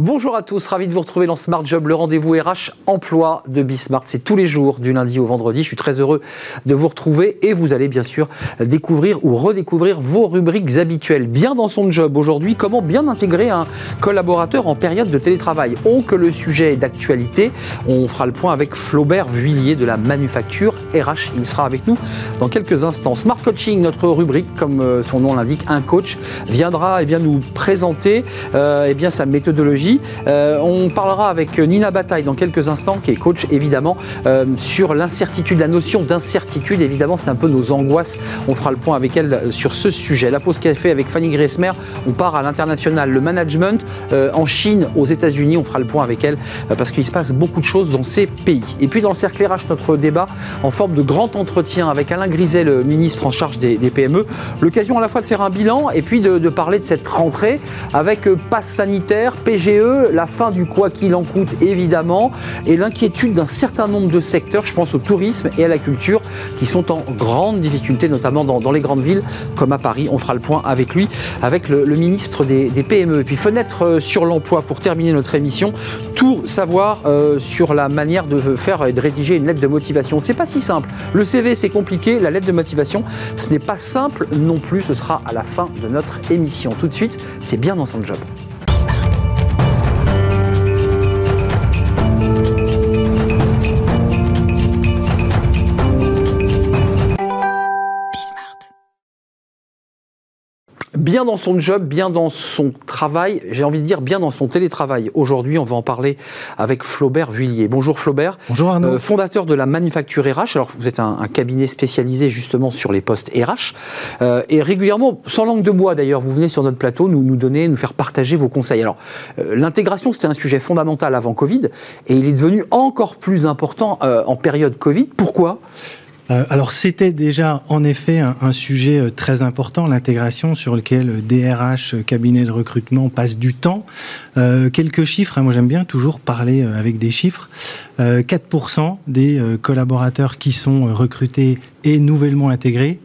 Bonjour à tous, ravi de vous retrouver dans Smart Job, le rendez-vous RH emploi de Bismart. C'est tous les jours, du lundi au vendredi. Je suis très heureux de vous retrouver et vous allez bien sûr découvrir ou redécouvrir vos rubriques habituelles. Bien dans son job aujourd'hui, comment bien intégrer un collaborateur en période de télétravail. Oh que le sujet est d'actualité. On fera le point avec Flaubert Vuillier de la manufacture RH. Il sera avec nous dans quelques instants. Smart Coaching, notre rubrique, comme euh, son nom l'indique, un coach viendra eh bien, nous présenter euh, eh sa méthodologie euh, on parlera avec Nina Bataille dans quelques instants, qui est coach évidemment, euh, sur l'incertitude, la notion d'incertitude. Évidemment, c'est un peu nos angoisses. On fera le point avec elle euh, sur ce sujet. La pause café avec Fanny Gressmer, on part à l'international. Le management en Chine, aux États-Unis, on fera le point avec elle parce qu'il se passe beaucoup de choses dans ces pays. Et puis dans le cercle RH, notre débat en forme de grand entretien avec Alain Griset, le ministre en charge des, PME. L'occasion à la fois de faire un bilan et puis de, parler de cette rentrée avec passe sanitaire, PGE la fin du quoi qu'il en coûte évidemment, et l'inquiétude d'un certain nombre de secteurs, je pense au tourisme et à la culture, qui sont en grande difficulté, notamment dans, les grandes villes comme à Paris. On fera le point avec lui, avec le, ministre des, PME. Et puis fenêtre euh, sur l'emploi pour terminer notre émission, tout savoir euh, sur la manière de faire et de rédiger une lettre de motivation. C'est pas si simple. Le CV c'est compliqué, la lettre de motivation ce n'est pas simple non plus. Ce sera à la fin de notre émission. Tout de suite, c'est bien dans son job. Bien dans son job, bien dans son travail, j'ai envie de dire bien dans son télétravail. Aujourd'hui, on va en parler avec Flaubert Vuillier. Bonjour Flaubert. Bonjour Arnaud. Euh, fondateur de la manufacture RH. Alors, vous êtes un, cabinet spécialisé justement sur les postes RH. Euh, et régulièrement, sans langue de bois d'ailleurs, vous venez sur notre plateau nous, nous donner, nous faire partager vos conseils. Alors, euh, l'intégration, c'était un sujet fondamental avant Covid et il est devenu encore plus important en période Covid. Pourquoi? Alors c'était déjà en effet un, sujet euh, très important, l'intégration sur lequel DRH, euh, cabinet de recrutement, passe du temps. quelques chiffres, hein, moi j'aime bien toujours parler avec des chiffres. 4% des collaborateurs qui sont recrutés et nouvellement intégrés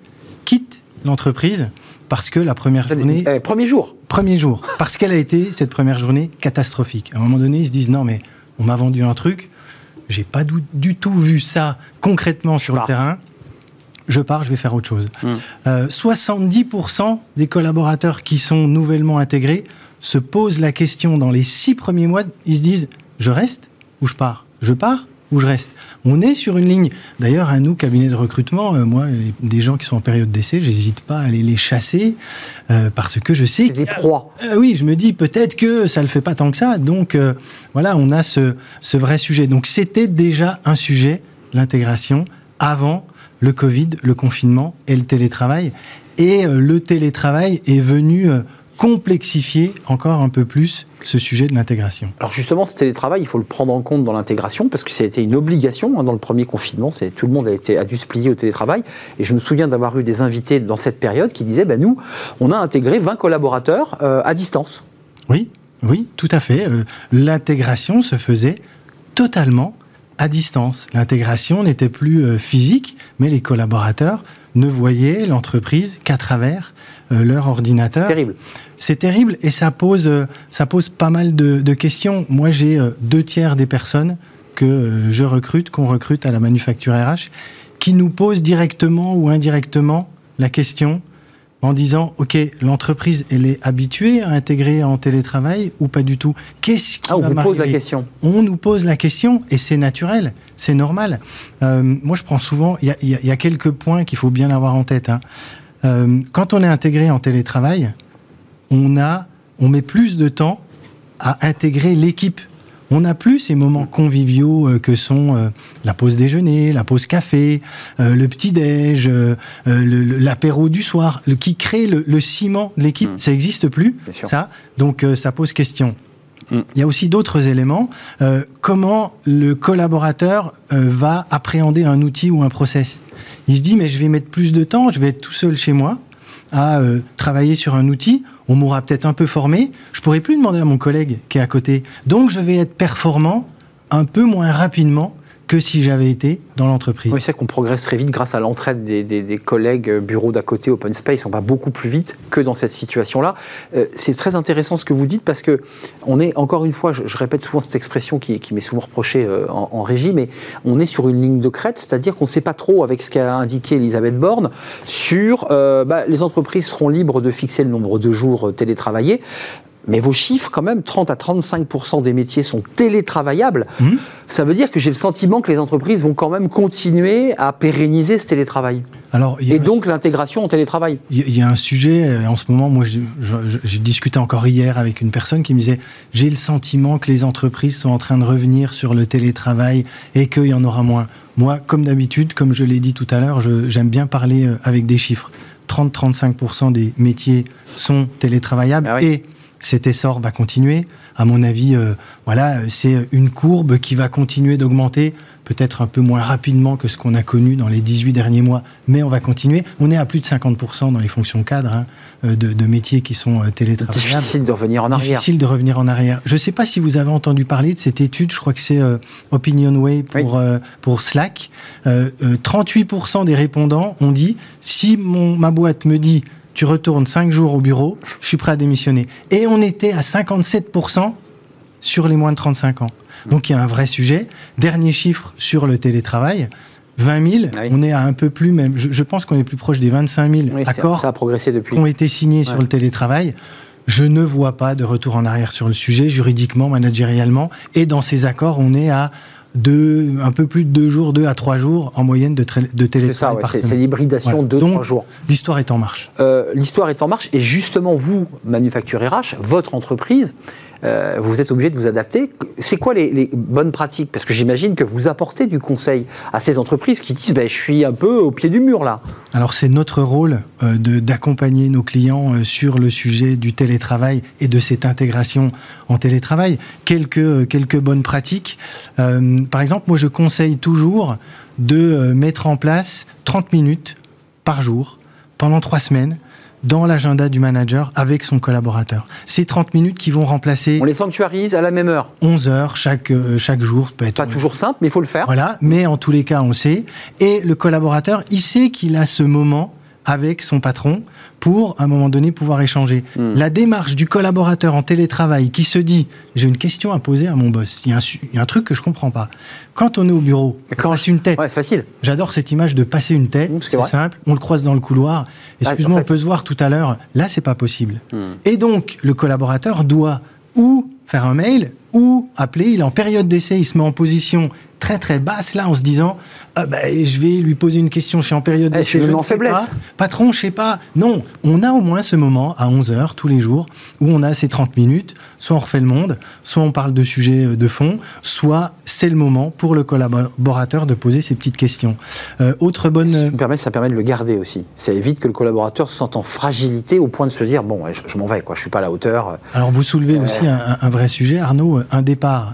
quittent l'entreprise parce que la première journée... premier jour Premier jour, parce qu'elle a été, cette première journée, catastrophique. À un moment donné, ils se disent, non mais on m'a vendu un truc, j'ai pas du, tout vu ça concrètement sur le terrain. Je pars, je vais faire autre chose. 70% hum. euh, des collaborateurs qui sont nouvellement intégrés se posent la question dans les six premiers mois, ils se disent, je reste ou je pars? Je pars ou je reste on est sur une ligne. D'ailleurs, à nous, cabinet de recrutement, euh, moi, des gens qui sont en période d'essai, j'hésite pas à aller les chasser euh, parce que je sais. Des proies. Euh, oui, je me dis peut-être que ça le fait pas tant que ça. Donc voilà, on a ce, ce vrai sujet. Donc c'était déjà un sujet, l'intégration, avant le Covid, le confinement et le télétravail. Et le télétravail est venu complexifier encore un peu plus ce sujet de l'intégration. Alors justement, ce télétravail, il faut le prendre en compte dans l'intégration parce que ça a été une obligation hein, dans le premier confinement. Tout le monde a, été, a dû se plier au télétravail. Et je me souviens d'avoir eu des invités dans cette période qui disaient, ben, nous, on a intégré 20 collaborateurs euh, à distance. Oui, oui, tout à fait. Euh, l'intégration se faisait totalement à distance. L'intégration n'était plus euh, physique, mais les collaborateurs ne voyaient l'entreprise qu'à travers leur ordinateur. C'est terrible. C'est terrible et ça pose, euh, ça pose pas mal de, questions. Moi, j'ai euh, deux tiers des personnes que euh, je recrute, qu'on recrute à la manufacture RH, qui nous posent directement ou indirectement la question en disant OK, l'entreprise elle est habituée à intégrer en télétravail ou pas du tout? Qu'est-ce qui ah, on vous pose la question On nous pose la question et c'est naturel, c'est normal. moi, je prends souvent, il y, a quelques points qu'il faut bien avoir en tête. Hein. quand on est intégré en télétravail, on, a, on met plus de temps à intégrer l'équipe. On n'a plus ces moments conviviaux euh, que sont euh, la pause déjeuner, la pause café, euh, le petit-déj, l'apéro du soir, qui crée le, ciment de l'équipe. Hmm. Ça n'existe plus, ça. Donc ça pose question. Hmm. Il y a aussi d'autres éléments. comment le collaborateur va appréhender un outil ou un process? Il se dit, mais je vais mettre plus de temps, je vais être tout seul chez moi à travailler sur un outil on m'aura peut-être un peu formé, je pourrai plus demander à mon collègue qui est à côté. Donc je vais être performant un peu moins rapidement que si j'avais été dans l'entreprise. Oui, c'est qu'on progresse très vite grâce à l'entraide des, collègues euh, bureaux d'à côté, Open Space. On va beaucoup plus vite que dans cette situation-là. Euh, c'est très intéressant ce que vous dites parce que on est, encore une fois, je, répète souvent cette expression qui, m'est souvent reprochée euh, en, régie, mais on est sur une ligne de crête, c'est-à-dire qu'on ne sait pas trop, avec ce qu'a indiqué Elisabeth Borne, sur bah, les entreprises seront libres de fixer le nombre de jours télétravaillés. Mais vos chiffres, quand même, 30 à 35% des métiers sont télétravaillables. Mmh. Ça veut dire que j'ai le sentiment que les entreprises vont quand même continuer à pérenniser ce télétravail. Alors, et donc l'intégration en télétravail. Il y a un sujet, euh, en ce moment, moi j'ai discuté encore hier avec une personne qui me disait, j'ai le sentiment que les entreprises sont en train de revenir sur le télétravail et qu'il y en aura moins. Moi, comme d'habitude, comme je l'ai dit tout à l'heure, j'aime bien parler euh, avec des chiffres. 30-35% des métiers sont télétravaillables ah et cet essor va continuer. À mon avis, euh, voilà, c'est une courbe qui va continuer d'augmenter, peut-être un peu moins rapidement que ce qu'on a connu dans les 18 derniers mois, mais on va continuer. On est à plus de 50% dans les fonctions cadres hein, euh, de, métiers qui sont euh, télétravaillables. Difficile de revenir en arrière. Difficile de revenir en arrière. Je ne sais pas si vous avez entendu parler de cette étude, je crois que c'est Opinionway pour, pour Slack. 38% des répondants ont dit, si mon, ma boîte me dit tu retournes 5 jours au bureau, je suis prêt à démissionner. Et on était à 57% sur les moins de 35 ans. Donc il y a un vrai sujet. Dernier chiffre sur le télétravail. 20 000, ah on est à un peu plus même, je, pense qu'on est plus proche des 25 000 accords ça a progressé depuis. qui ont été signés sur le télétravail. Je ne vois pas de retour en arrière sur le sujet, juridiquement, managérialement. Et dans ces accords, on est à de un peu plus de deux jours, deux à trois jours en moyenne de, de télétravail par semaine. C'est l'hybridation de deux, trois jours. L'histoire est en marche. Euh, l'histoire est en marche et justement vous, Manufacture RH, votre entreprise, euh, vous êtes obligé de vous adapter. C'est quoi les, bonnes pratiques? Parce que j'imagine que vous apportez du conseil à ces entreprises qui disent ben, je suis un peu au pied du mur là. Alors c'est notre rôle euh, d'accompagner nos clients euh, sur le sujet du télétravail et de cette intégration en télétravail. Quelques, quelques bonnes pratiques. par exemple, moi je conseille toujours de mettre en place 30 minutes par jour pendant trois semaines dans l'agenda du manager avec son collaborateur. Ces 30 minutes qui vont remplacer... On les sanctuarise à la même heure 11 heures chaque, euh, chaque jour. Peut être, Pas toujours simple, mais il faut le faire. Voilà, mais en tous les cas, on sait. Et le collaborateur, il sait qu'il a ce moment avec son patron pour, à un moment donné, pouvoir échanger. Hmm. La démarche du collaborateur en télétravail qui se dit j'ai une question à poser à mon boss, il y a un, un truc que je comprends pas. Quand on est au bureau, on passe une tête. Ouais, facile. J'adore cette image de passer une tête, c'est simple, on le croise dans le couloir. Excuse-moi, on peut se voir tout à l'heure. Là, c'est pas possible. Hmm. Et donc, le collaborateur doit ou faire un mail ou appeler, il est en période d'essai, il se met en position très très basse là en se disant ah ben, je vais lui poser une question, je suis en période eh, d'essai, je ne sais pas. Patron, je sais pas. Non, on a au moins ce moment à 11h tous les jours où on a ces 30 minutes, soit on refait le monde, soit on parle de sujets euh, de fond, soit c'est le moment pour le collaborateur de poser ses petites questions. Euh, autre bonne... Ça permet, ça permet de le garder aussi. Ça évite que le collaborateur se sente en fragilité au point de se dire, bon, je, m'en vais, quoi, je suis pas à la hauteur. Alors vous soulevez euh, aussi un, un vrai sujet, Arnaud, un départ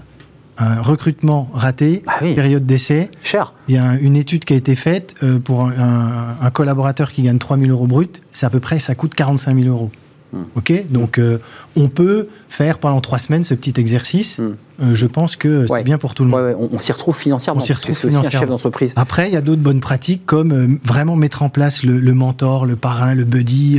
un recrutement raté, ah période d'essai. Cher. Il y a une étude qui a été faite euh, pour un, collaborateur qui gagne 3 000 euros brut. C'est à peu près, ça coûte 45 000 euros. Hmm. Ok, donc euh, on peut faire pendant trois semaines ce petit exercice. Hmm. Euh, je pense que c'est bien pour tout le monde. on, s'y retrouve financièrement. On s'y retrouve financièrement. Aussi un chef d'entreprise. Après, il y a d'autres bonnes pratiques comme euh, vraiment mettre en place le, mentor, le parrain, le buddy,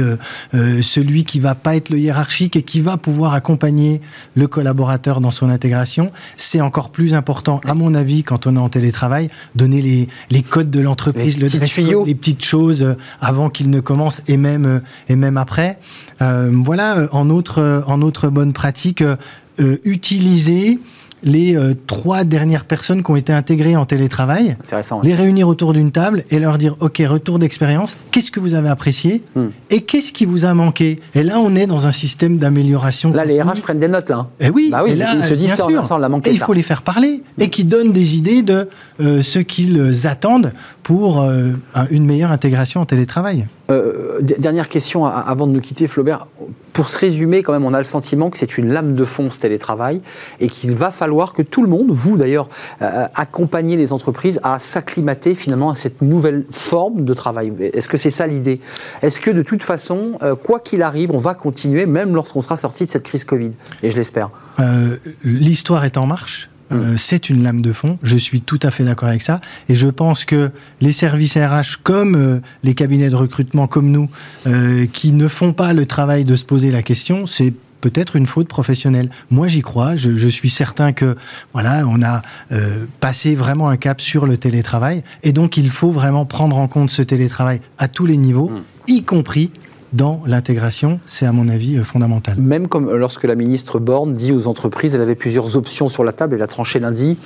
celui qui va pas être le hiérarchique et qui va pouvoir accompagner le collaborateur dans son intégration. C'est encore plus important, à mon avis, quand on est en télétravail, donner les, les codes de l'entreprise, le dress les petites choses avant qu'il ne commence et même et même après. voilà, en autre en autre bonne pratique, euh, utiliser les euh, trois dernières personnes qui ont été intégrées en télétravail, les réunir autour d'une table et leur dire OK, retour d'expérience, qu'est-ce que vous avez apprécié hmm. et qu'est-ce qui vous a manqué? Et là, on est dans un système d'amélioration. Là, les RH prennent des notes. Là. Et eh oui, bah oui là, ils se disent ça, on l'a manqué. Et il faut les faire parler et qui donnent des idées de euh, ce qu'ils attendent pour euh, une meilleure intégration en télétravail. Dernière question avant de nous quitter, Flaubert. Pour se résumer, quand même, on a le sentiment que c'est une lame de fond ce télétravail et qu'il va falloir que tout le monde, vous d'ailleurs, euh, accompagnez les entreprises à s'acclimater finalement à cette nouvelle forme de travail. Est-ce que c'est ça l'idée? Est-ce que de toute façon, euh, quoi qu'il arrive, on va continuer même lorsqu'on sera sorti de cette crise Covid? Et je l'espère. Euh, l'histoire est en marche. Euh, c'est une lame de fond. Je suis tout à fait d'accord avec ça. Et je pense que les services RH, comme euh, les cabinets de recrutement comme nous, euh, qui ne font pas le travail de se poser la question, c'est peut-être une faute professionnelle. Moi, j'y crois. Je, suis certain que voilà, on a passé vraiment un cap sur le télétravail, et donc il faut vraiment prendre en compte ce télétravail à tous les niveaux, mmh. y compris dans l'intégration, c'est à mon avis euh, fondamental. Même comme lorsque la ministre Borne dit aux entreprises, elle avait plusieurs options sur la table, elle a tranché lundi,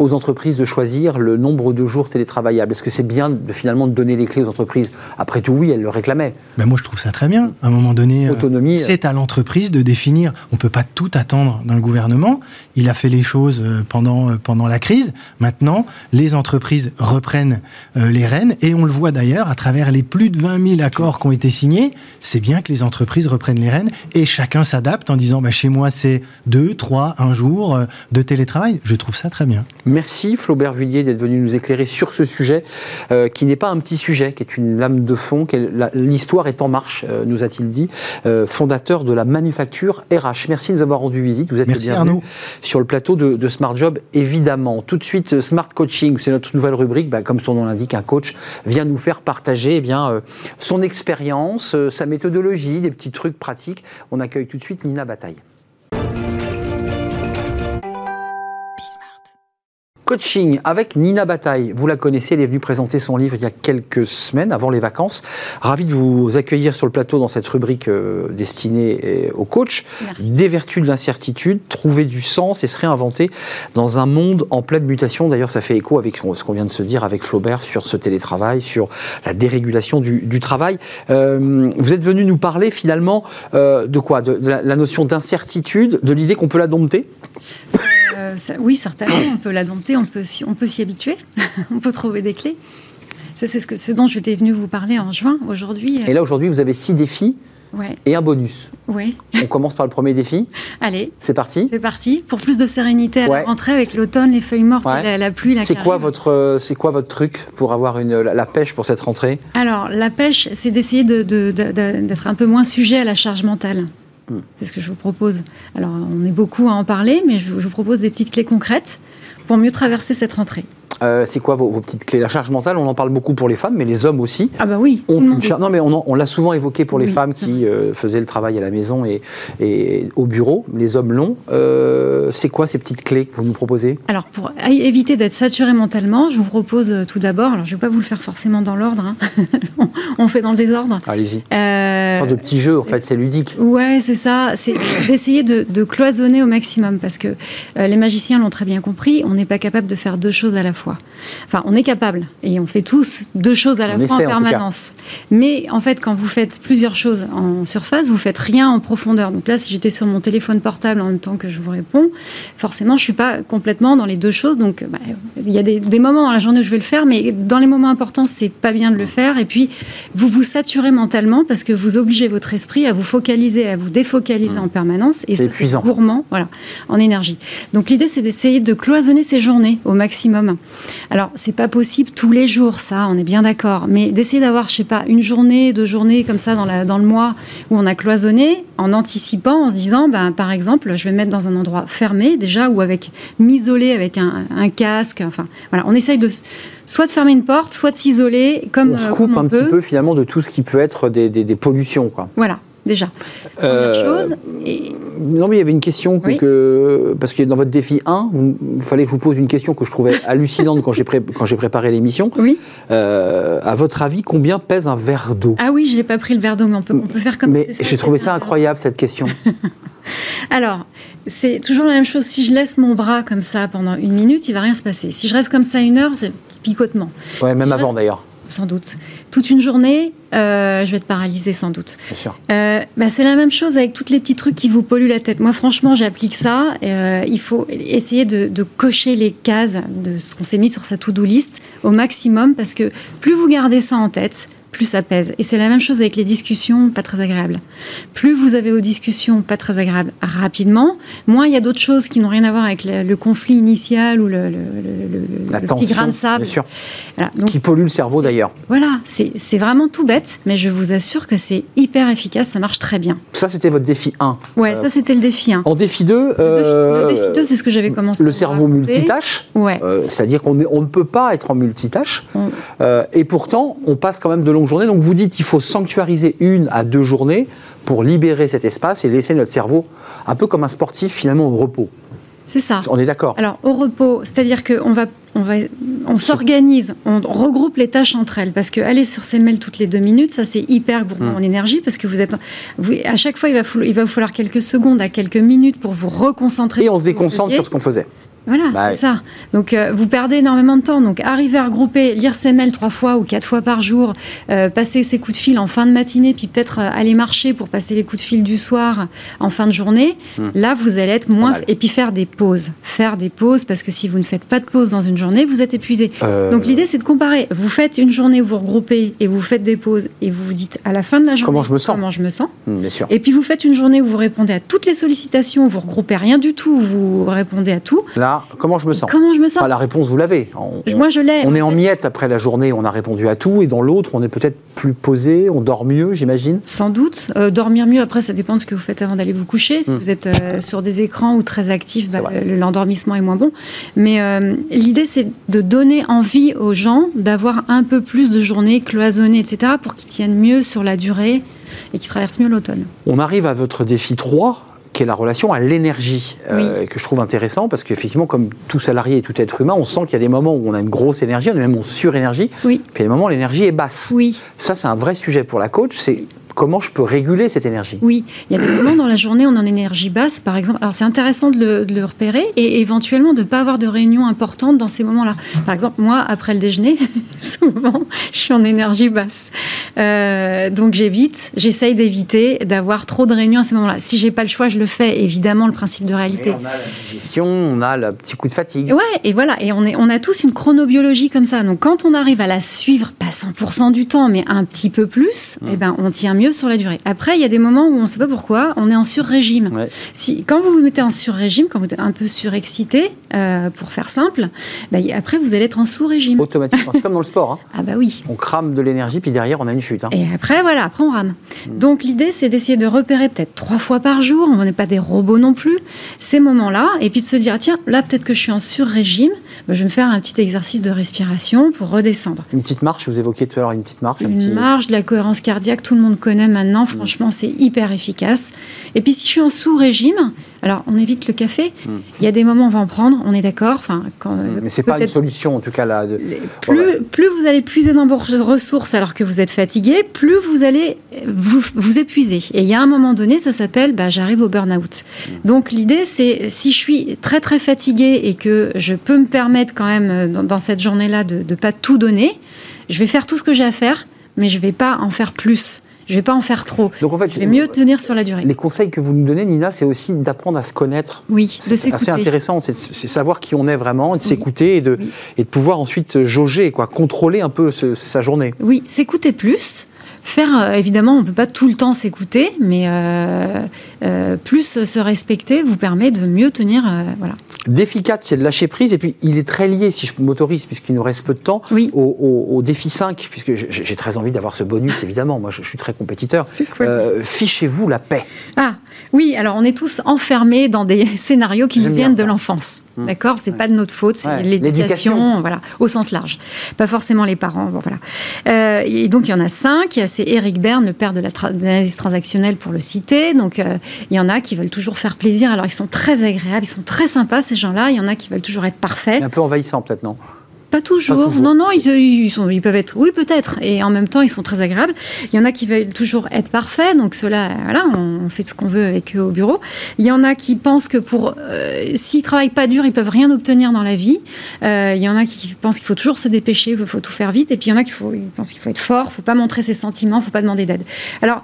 aux entreprises de choisir le nombre de jours télétravaillables Est-ce que c'est bien de, finalement de donner les clés aux entreprises Après tout, oui, elles le réclamaient. Ben moi, je trouve ça très bien. À un moment donné, euh, Autonomie, euh. c'est à l'entreprise de définir. On ne peut pas tout attendre d'un gouvernement. Il a fait les choses euh, pendant, pendant la crise. Maintenant, les entreprises reprennent les rênes. Et on le voit d'ailleurs à travers les plus de 20 000 accords qui ont été signés. C'est bien que les entreprises reprennent les rênes et chacun s'adapte en disant bah, chez moi, c'est deux, trois, un jour de télétravail. Je trouve ça très bien. Merci Flaubert Vullier d'être venu nous éclairer sur ce sujet euh, qui n'est pas un petit sujet, qui est une lame de fond. L'histoire est en marche, euh, nous a-t-il dit, euh, fondateur de la manufacture RH. Merci de nous avoir rendu visite. Vous êtes Merci bienvenu sur le plateau de, Smart Job, évidemment. Tout de suite, Smart Coaching, c'est notre nouvelle rubrique. Bah, comme son nom l'indique, un coach vient nous faire partager eh bien, son expérience, sa méthodologie, des petits trucs pratiques. On accueille tout de suite Nina Bataille. Coaching avec Nina Bataille. Vous la connaissez, elle est venue présenter son livre il y a quelques semaines, avant les vacances. Ravi de vous accueillir sur le plateau dans cette rubrique euh, destinée euh, aux coachs. Des vertus de l'incertitude, trouver du sens et se réinventer dans un monde en pleine mutation. D'ailleurs, ça fait écho avec ce qu'on vient de se dire avec Flaubert sur ce télétravail, sur la dérégulation du, travail. Euh, vous êtes venu nous parler finalement de quoi? De, la notion d'incertitude, de l'idée qu'on peut la dompter? Euh, oui, certainement, on peut la dompter, on peut, on peut s'y habituer, on peut trouver des clés. Ça, c'est ce, que, ce dont j'étais venue vous parler en juin. Aujourd'hui. Et là, aujourd'hui, vous avez six défis et un bonus. Oui. On commence par le premier défi. Allez. C'est parti. C'est parti. Pour plus de sérénité à la rentrée avec l'automne, les feuilles mortes, la, pluie, la C'est quoi votre c'est quoi votre truc pour avoir une la, pêche pour cette rentrée? Alors la pêche, c'est d'essayer d'être de, un peu moins sujet à la charge mentale. C'est ce que je vous propose. Alors, on est beaucoup à en parler, mais je vous propose des petites clés concrètes pour mieux traverser cette rentrée. Euh, c'est quoi vos, petites clés? La charge mentale, on en parle beaucoup pour les femmes, mais les hommes aussi. Ah bah oui. Non, mais on, l'a souvent évoqué pour les femmes qui euh, faisaient le travail à la maison et, et au bureau. Les hommes l'ont. Euh, c'est quoi ces petites clés que vous nous proposez? Alors pour éviter d'être saturé mentalement, je vous propose tout d'abord. Alors je ne vais pas vous le faire forcément dans l'ordre. Hein. on fait dans le désordre. Allez-y. Euh, de petits jeux, en fait, c'est ludique. Ouais, c'est ça. C'est d'essayer de, de, cloisonner au maximum parce que les magiciens l'ont très bien compris. On n'est pas capable de faire deux choses à la fois. Enfin, on est capable et on fait tous deux choses à la fois en permanence. Mais en fait, quand vous faites plusieurs choses en surface, vous faites rien en profondeur. Donc là, si j'étais sur mon téléphone portable en même temps que je vous réponds, forcément, je suis pas complètement dans les deux choses. Donc, bah, il y a des, moments dans la journée où je vais le faire, mais dans les moments importants, c'est pas bien de le faire. Et puis, vous vous saturez mentalement parce que vous obligez votre esprit à vous focaliser, à vous défocaliser mmh. en permanence. Et c'est gourmand, voilà, en énergie. Donc l'idée, c'est d'essayer de cloisonner ces journées au maximum. Alors, c'est pas possible tous les jours, ça, on est bien d'accord. Mais d'essayer d'avoir, je sais pas, une journée, deux journées comme ça dans, la, dans le mois où on a cloisonné, en anticipant, en se disant, ben, par exemple, je vais me mettre dans un endroit fermé déjà, ou avec m'isoler avec un, casque. Enfin, voilà, on essaye de soit de fermer une porte, soit de s'isoler comme on se coupe un petit peu finalement de tout ce qui peut être des, des, des pollutions, quoi. Voilà déjà. Euh, chose. Non, mais il y avait une question que, parce que dans votre défi 1, il fallait que je vous pose une question que je trouvais hallucinante quand j'ai préparé l'émission. Oui. Euh, à votre avis, combien pèse un verre d'eau? Ah oui, je n'ai pas pris le verre d'eau, mais on peut, on peut faire comme ça. Mais j'ai trouvé ça incroyable cette question. Alors, c'est toujours la même chose. Si je laisse mon bras comme ça pendant une minute, il va rien se passer. Si je reste comme ça une heure, c'est picotement. Ouais, même avant d'ailleurs sans doute. Toute une journée, euh, je vais être paralysée sans doute. Euh, bah, c'est la même chose avec tous les petits trucs qui vous polluent la tête. Moi, franchement, j'applique ça. Euh, il faut essayer de, cocher les cases de ce qu'on s'est mis sur sa to-do list au maximum parce que plus vous gardez ça en tête, plus ça pèse. Et c'est la même chose avec les discussions pas très agréables. Plus vous avez aux discussions pas très agréables rapidement, moins il y a d'autres choses qui n'ont rien à voir avec le, conflit initial ou le, petit grain de sable. Bien sûr. qui pollue le cerveau d'ailleurs. Voilà, c'est vraiment tout bête, mais je vous assure que c'est hyper efficace, ça marche très bien. Ça, c'était votre défi 1. Ouais, ça, c'était le défi 1. En défi 2, le défi 2, c'est ce que j'avais commencé. Le cerveau multitâche. Ouais. Euh, c'est-à-dire qu'on ne peut pas être en multitâche. Euh, et pourtant, on passe quand même de longues journées. Donc vous dites qu'il faut sanctuariser une à deux journées pour libérer cet espace et laisser notre cerveau un peu comme un sportif finalement au repos. C'est ça. On est d'accord. Alors au repos, c'est-à-dire qu'on va on, va, on s'organise, on regroupe les tâches entre elles. Parce que aller sur ses mails toutes les deux minutes, ça c'est hyper gourmand hmm. en énergie. Parce que vous êtes. à chaque fois, il va, il va vous falloir quelques secondes à quelques minutes pour vous reconcentrer. Et on se déconcentre sur ce qu'on faisait. Voilà, bah c'est ça. Donc, euh, vous perdez énormément de temps. Donc, arriver à regrouper, lire ses mails trois fois ou quatre fois par jour, euh, passer ses coups de fil en fin de matinée, puis peut-être euh, aller marcher pour passer les coups de fil du soir en fin de journée, hmm. là, vous allez être moins. Et puis, faire des pauses. Faire des pauses, parce que si vous ne faites pas de pause dans une journée, vous êtes épuisé. Donc, l'idée, c'est de comparer. Vous faites une journée où vous regroupez et vous faites des pauses et vous vous dites à la fin de la journée comment je me sens. Comment je me sens. Hmm, bien sûr. Et puis, vous faites une journée où vous répondez à toutes les sollicitations, vous regroupez rien du tout, vous répondez à tout. Là, comment je me sens Comment je me sens La réponse, vous l'avez. Moi, je l'ai. On est en miettes après la journée, on a répondu à tout, et dans l'autre, on est peut-être plus posé, on dort mieux, j'imagine Sans doute. Euh, dormir mieux, après, ça dépend de ce que vous faites avant d'aller vous coucher. Si hmm. vous êtes euh, sur des écrans ou très actifs, bah, l'endormissement est moins bon. Mais euh, l'idée, c'est de donner envie aux gens d'avoir un peu plus de journées cloisonnées, etc., pour qu'ils tiennent mieux sur la durée et qu'ils traversent mieux l'automne. On arrive à votre défi 3 qui est la relation à l'énergie, euh, que je trouve intéressant parce qu'effectivement, comme tout salarié et tout être humain, on sent qu'il y a des moments où on a une grosse énergie, on est même en surénergie, oui. puis il y a des moments où l'énergie est basse. Oui. Ça, c'est un vrai sujet pour la coach, c'est comment je peux réguler cette énergie Oui, il y a des moments dans la journée où on est en énergie basse, par exemple. Alors c'est intéressant de le, repérer et éventuellement de ne pas avoir de réunion importante dans ces moments-là. Par exemple, moi, après le déjeuner, souvent, je suis en énergie basse. Euh, donc j'évite, j'essaye d'éviter d'avoir trop de réunions à ces moments-là. Si j'ai pas le choix, je le fais. Évidemment, le principe de réalité. on a la digestion, on a le petit coup de fatigue. Ouais, et voilà. Et on, est, on a tous une chronobiologie comme ça. Donc quand on arrive à la suivre, pas 100% du temps, mais un petit peu plus, mmh. eh ben, on tient mieux sur la durée. Après, il y a des moments où on ne sait pas pourquoi, on est en sur-régime. Si, quand vous vous mettez en sur-régime, quand vous êtes un peu surexcité, euh, pour faire simple, bah, après, vous allez être en sous-régime. Automatiquement, c'est comme dans le sport. Hein. Ah bah oui. On crame de l'énergie, puis derrière, on a une chute. Hein. Et après, voilà, après, on rame. Hmm. Donc, l'idée, c'est d'essayer de repérer peut-être trois fois par jour, on n'est pas des robots non plus, ces moments-là, et puis de se dire, tiens, là, peut-être que je suis en sur-régime, bah, je vais me faire un petit exercice de respiration pour redescendre. Une petite marche, vous évoquiez tout à l'heure une petite marche. Une marche, de la cohérence cardiaque, tout le monde connaît maintenant. Mm. Franchement, c'est hyper efficace. Et puis, si je suis en sous-régime, alors, on évite le café. Hmm. Il y a des moments où on va en prendre, on est d'accord. Enfin, quand, hmm. Mais c'est pas une solution, en tout cas là. Plus, plus, vous allez puiser dans vos ressources alors que vous êtes fatigué, plus vous allez vous, vous épuiser. Et il y a un moment donné, ça s'appelle, bah, j'arrive au burn-out. Hmm. Donc l'idée, c'est si je suis très très fatigué et que je peux me permettre quand même euh, dans, cette journée-là de ne pas tout donner, je vais faire tout ce que j'ai à faire, mais je vais pas en faire plus je vais pas en faire trop. Donc en fait, je vais mieux tenir sur la durée. Les conseils que vous nous donnez, Nina, c'est aussi d'apprendre à se connaître. Oui, de s'écouter. C'est intéressant, c'est savoir qui on est vraiment, de s'écouter et de, et de pouvoir ensuite jauger, quoi, contrôler un peu sa journée. Oui, s'écouter plus faire, euh, évidemment, on ne peut pas tout le temps s'écouter, mais euh, euh, plus se respecter vous permet de mieux tenir. voilà. Défi 4, c'est de lâcher prise, et puis il est très lié, si je m'autorise, puisqu'il nous reste peu de temps, au, défi 5, puisque j'ai très envie d'avoir ce bonus, évidemment, moi je, suis très compétiteur. Fichez-vous la paix. Ah, oui, alors on est tous enfermés dans des scénarios qui nous viennent de l'enfance, mmh. d'accord? C'est pas de notre faute, c'est l'éducation, voilà, au sens large. Pas forcément les parents, bon, voilà. et donc il y en a cinq, c'est Eric Berne, le père de l'analyse transactionnelle, pour le citer. Donc, euh, il y en a qui veulent toujours faire plaisir. Alors, ils sont très agréables, ils sont très sympas, ces gens-là. Il y en a qui veulent toujours être parfaits. Un peu envahissant, peut-être, non? Pas toujours. Non, non, ils, sont, ils, peuvent être, oui, peut-être. Et en même temps, ils sont très agréables. Il y en a qui veulent toujours être parfaits. Donc, cela, voilà, on, fait ce qu'on veut avec eux au bureau. Il y en a qui pensent que pour, euh, s'ils travaillent pas dur, ils peuvent rien obtenir dans la vie. Euh, il y en a qui pensent qu'il faut toujours se dépêcher, il faut tout faire vite. Et puis, il y en a qui faut, pensent qu'il faut être fort, faut pas montrer ses sentiments, faut pas demander d'aide. Alors,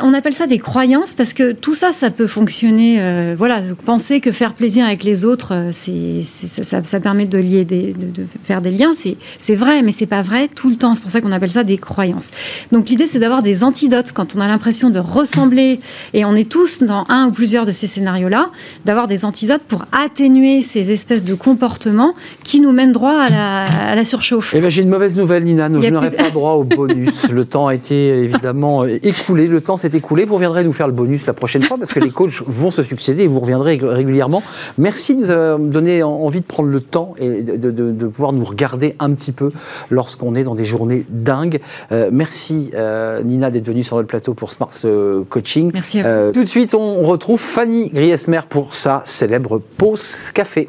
on appelle ça des croyances parce que tout ça, ça peut fonctionner. Euh, voilà, penser que faire plaisir avec les autres, c'est, ça, ça, permet de lier des, de faire des liens, c'est vrai, mais c'est pas vrai tout le temps. C'est pour ça qu'on appelle ça des croyances. Donc l'idée, c'est d'avoir des antidotes quand on a l'impression de ressembler, et on est tous dans un ou plusieurs de ces scénarios-là, d'avoir des antidotes pour atténuer ces espèces de comportements qui nous mènent droit à la, surchauffe. Eh bien, j'ai une mauvaise nouvelle, Nina. je n'aurai pas droit au bonus. le temps a été évidemment écoulé. Le temps s'est écoulé. Vous reviendrez nous faire le bonus la prochaine fois parce que les coachs vont se succéder et vous reviendrez régulièrement. Merci de nous avoir donné envie de prendre le temps et de, pouvoir nous regarder un petit peu lorsqu'on est dans des journées dingues. Euh, merci euh, Nina d'être venue sur notre plateau pour Smart euh, Coaching. Merci. tout de suite, on retrouve Fanny Griesmer pour sa célèbre pause café.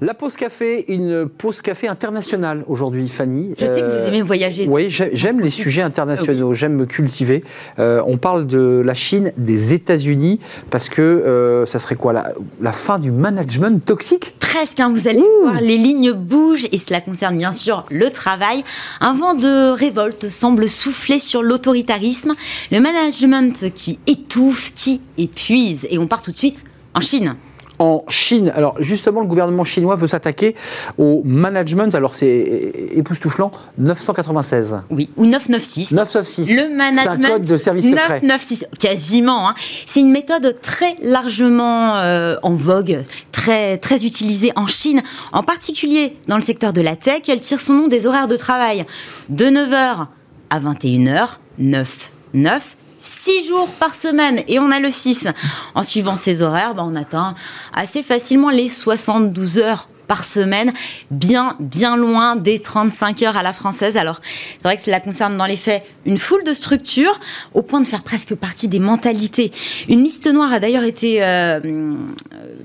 La pause café, une pause café internationale aujourd'hui, Fanny. Je sais que vous aimez voyager. Oui, j'aime les sujets internationaux, j'aime me cultiver. Euh, on parle de la Chine, des États-Unis, parce que euh, ça serait quoi la, fin du management toxique? Presque, hein, vous allez voir, les lignes bougent et cela concerne bien sûr le travail. Un vent de révolte semble souffler sur l'autoritarisme, le management qui étouffe, qui épuise. Et on part tout de suite en Chine en Chine. Alors justement, le gouvernement chinois veut s'attaquer au management. Alors c'est époustouflant, 996. Oui, ou 996. 996. Le management. C'est un code de service 996, quasiment. Hein. C'est une méthode très largement euh, en vogue, très, très utilisée en Chine, en particulier dans le secteur de la tech. Elle tire son nom des horaires de travail de 9h à 21h, 9, 9 6 jours par semaine et on a le 6. En suivant ces horaires, bah, on atteint assez facilement les 72 heures par semaine, bien, bien loin des 35 heures à la française. Alors, c'est vrai que cela concerne dans les faits une foule de structures, au point de faire presque partie des mentalités. Une liste noire a d'ailleurs été euh,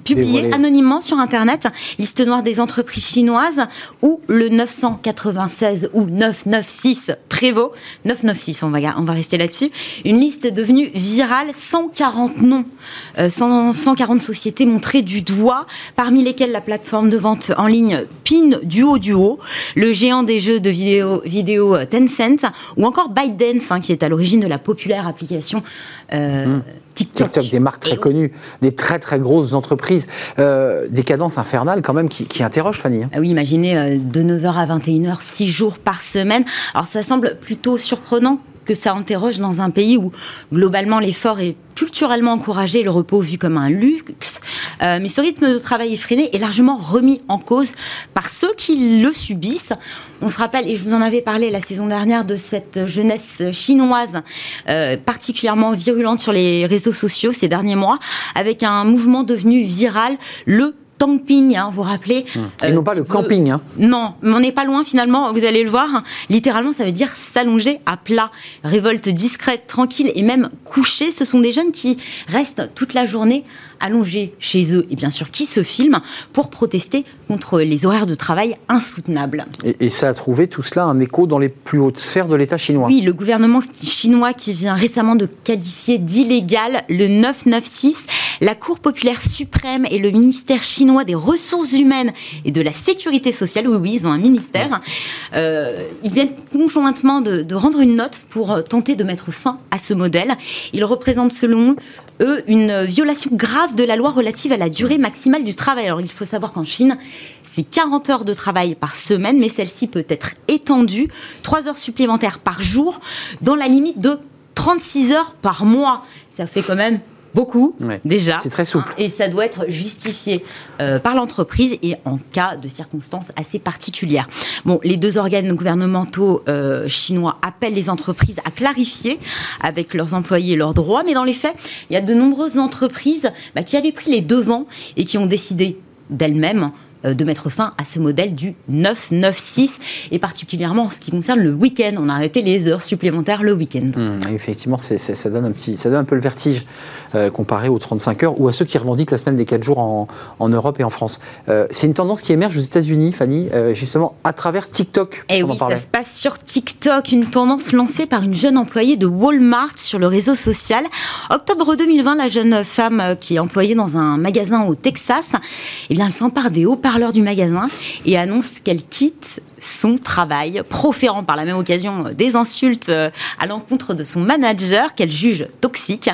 publiée anonymement sur Internet, liste noire des entreprises chinoises, où le 996 ou 996 prévaut. 996, on va, on va rester là-dessus. Une liste devenue virale, 140 noms, 140 euh, sociétés montrées du doigt, parmi lesquelles la plateforme de vente en ligne PIN Duo Duo, le géant des jeux de vidéo, vidéo euh, Tencent, ou encore ByteDance, hein, qui est à l'origine de la populaire application euh, hmm. TikTok. TikTok. des marques très connues, des très très grosses entreprises, euh, des cadences infernales quand même qui, qui interrogent Fanny. Hein. Ah oui, imaginez de 9h à 21h, 6 jours par semaine. Alors ça semble plutôt surprenant que ça interroge dans un pays où globalement l'effort est culturellement encouragé, le repos vu comme un luxe, euh, mais ce rythme de travail effréné est largement remis en cause par ceux qui le subissent. On se rappelle, et je vous en avais parlé la saison dernière, de cette jeunesse chinoise euh, particulièrement virulente sur les réseaux sociaux ces derniers mois, avec un mouvement devenu viral, le camping, hein, vous vous rappelez hum. Et non pas le camping. Hein. Non, mais on n'est pas loin finalement, vous allez le voir. Littéralement, ça veut dire s'allonger à plat. Révolte discrète, tranquille et même couchée. Ce sont des jeunes qui restent toute la journée allongés chez eux et bien sûr qui se filment pour protester contre les horaires de travail insoutenables. Et, ça a trouvé tout cela un écho dans les plus hautes sphères de l'État chinois. Oui, le gouvernement chinois qui vient récemment de qualifier d'illégal le 996, la Cour populaire suprême et le ministère chinois des ressources humaines et de la sécurité sociale, oui, oui, ils ont un ministère, euh, ils viennent conjointement de, de rendre une note pour tenter de mettre fin à ce modèle. Ils représentent selon eux, une violation grave de la loi relative à la durée maximale du travail. Alors, il faut savoir qu'en Chine, c'est 40 heures de travail par semaine, mais celle-ci peut être étendue, 3 heures supplémentaires par jour, dans la limite de 36 heures par mois. Ça fait quand même beaucoup déjà. C'est très souple. Et ça doit être justifié euh, par l'entreprise et en cas de circonstances assez particulières. Bon, les deux organes gouvernementaux euh, chinois appellent les entreprises à clarifier avec leurs employés leurs droits, mais dans les faits, il y a de nombreuses entreprises bah, qui avaient pris les devants et qui ont décidé d'elles-mêmes euh, de mettre fin à ce modèle du 9-9-6, et particulièrement en ce qui concerne le week-end. On a arrêté les heures supplémentaires le week-end. Mmh, effectivement, ça, donne un petit, ça donne un peu le vertige euh, comparé aux 35 heures ou à ceux qui revendiquent la semaine des 4 jours en, en Europe et en France. Euh, c'est une tendance qui émerge aux États-Unis, Fanny, justement à travers TikTok. Et eh oui, ça se passe sur TikTok, une tendance lancée par une jeune employée de Walmart sur le réseau social. Octobre 2020, la jeune femme qui est employée dans un magasin au Texas, eh bien, elle s'empare des hauts-parleurs haut-parleur du magasin et annonce qu'elle quitte son travail, proférant par la même occasion des insultes euh, à l'encontre de son manager qu'elle juge toxique.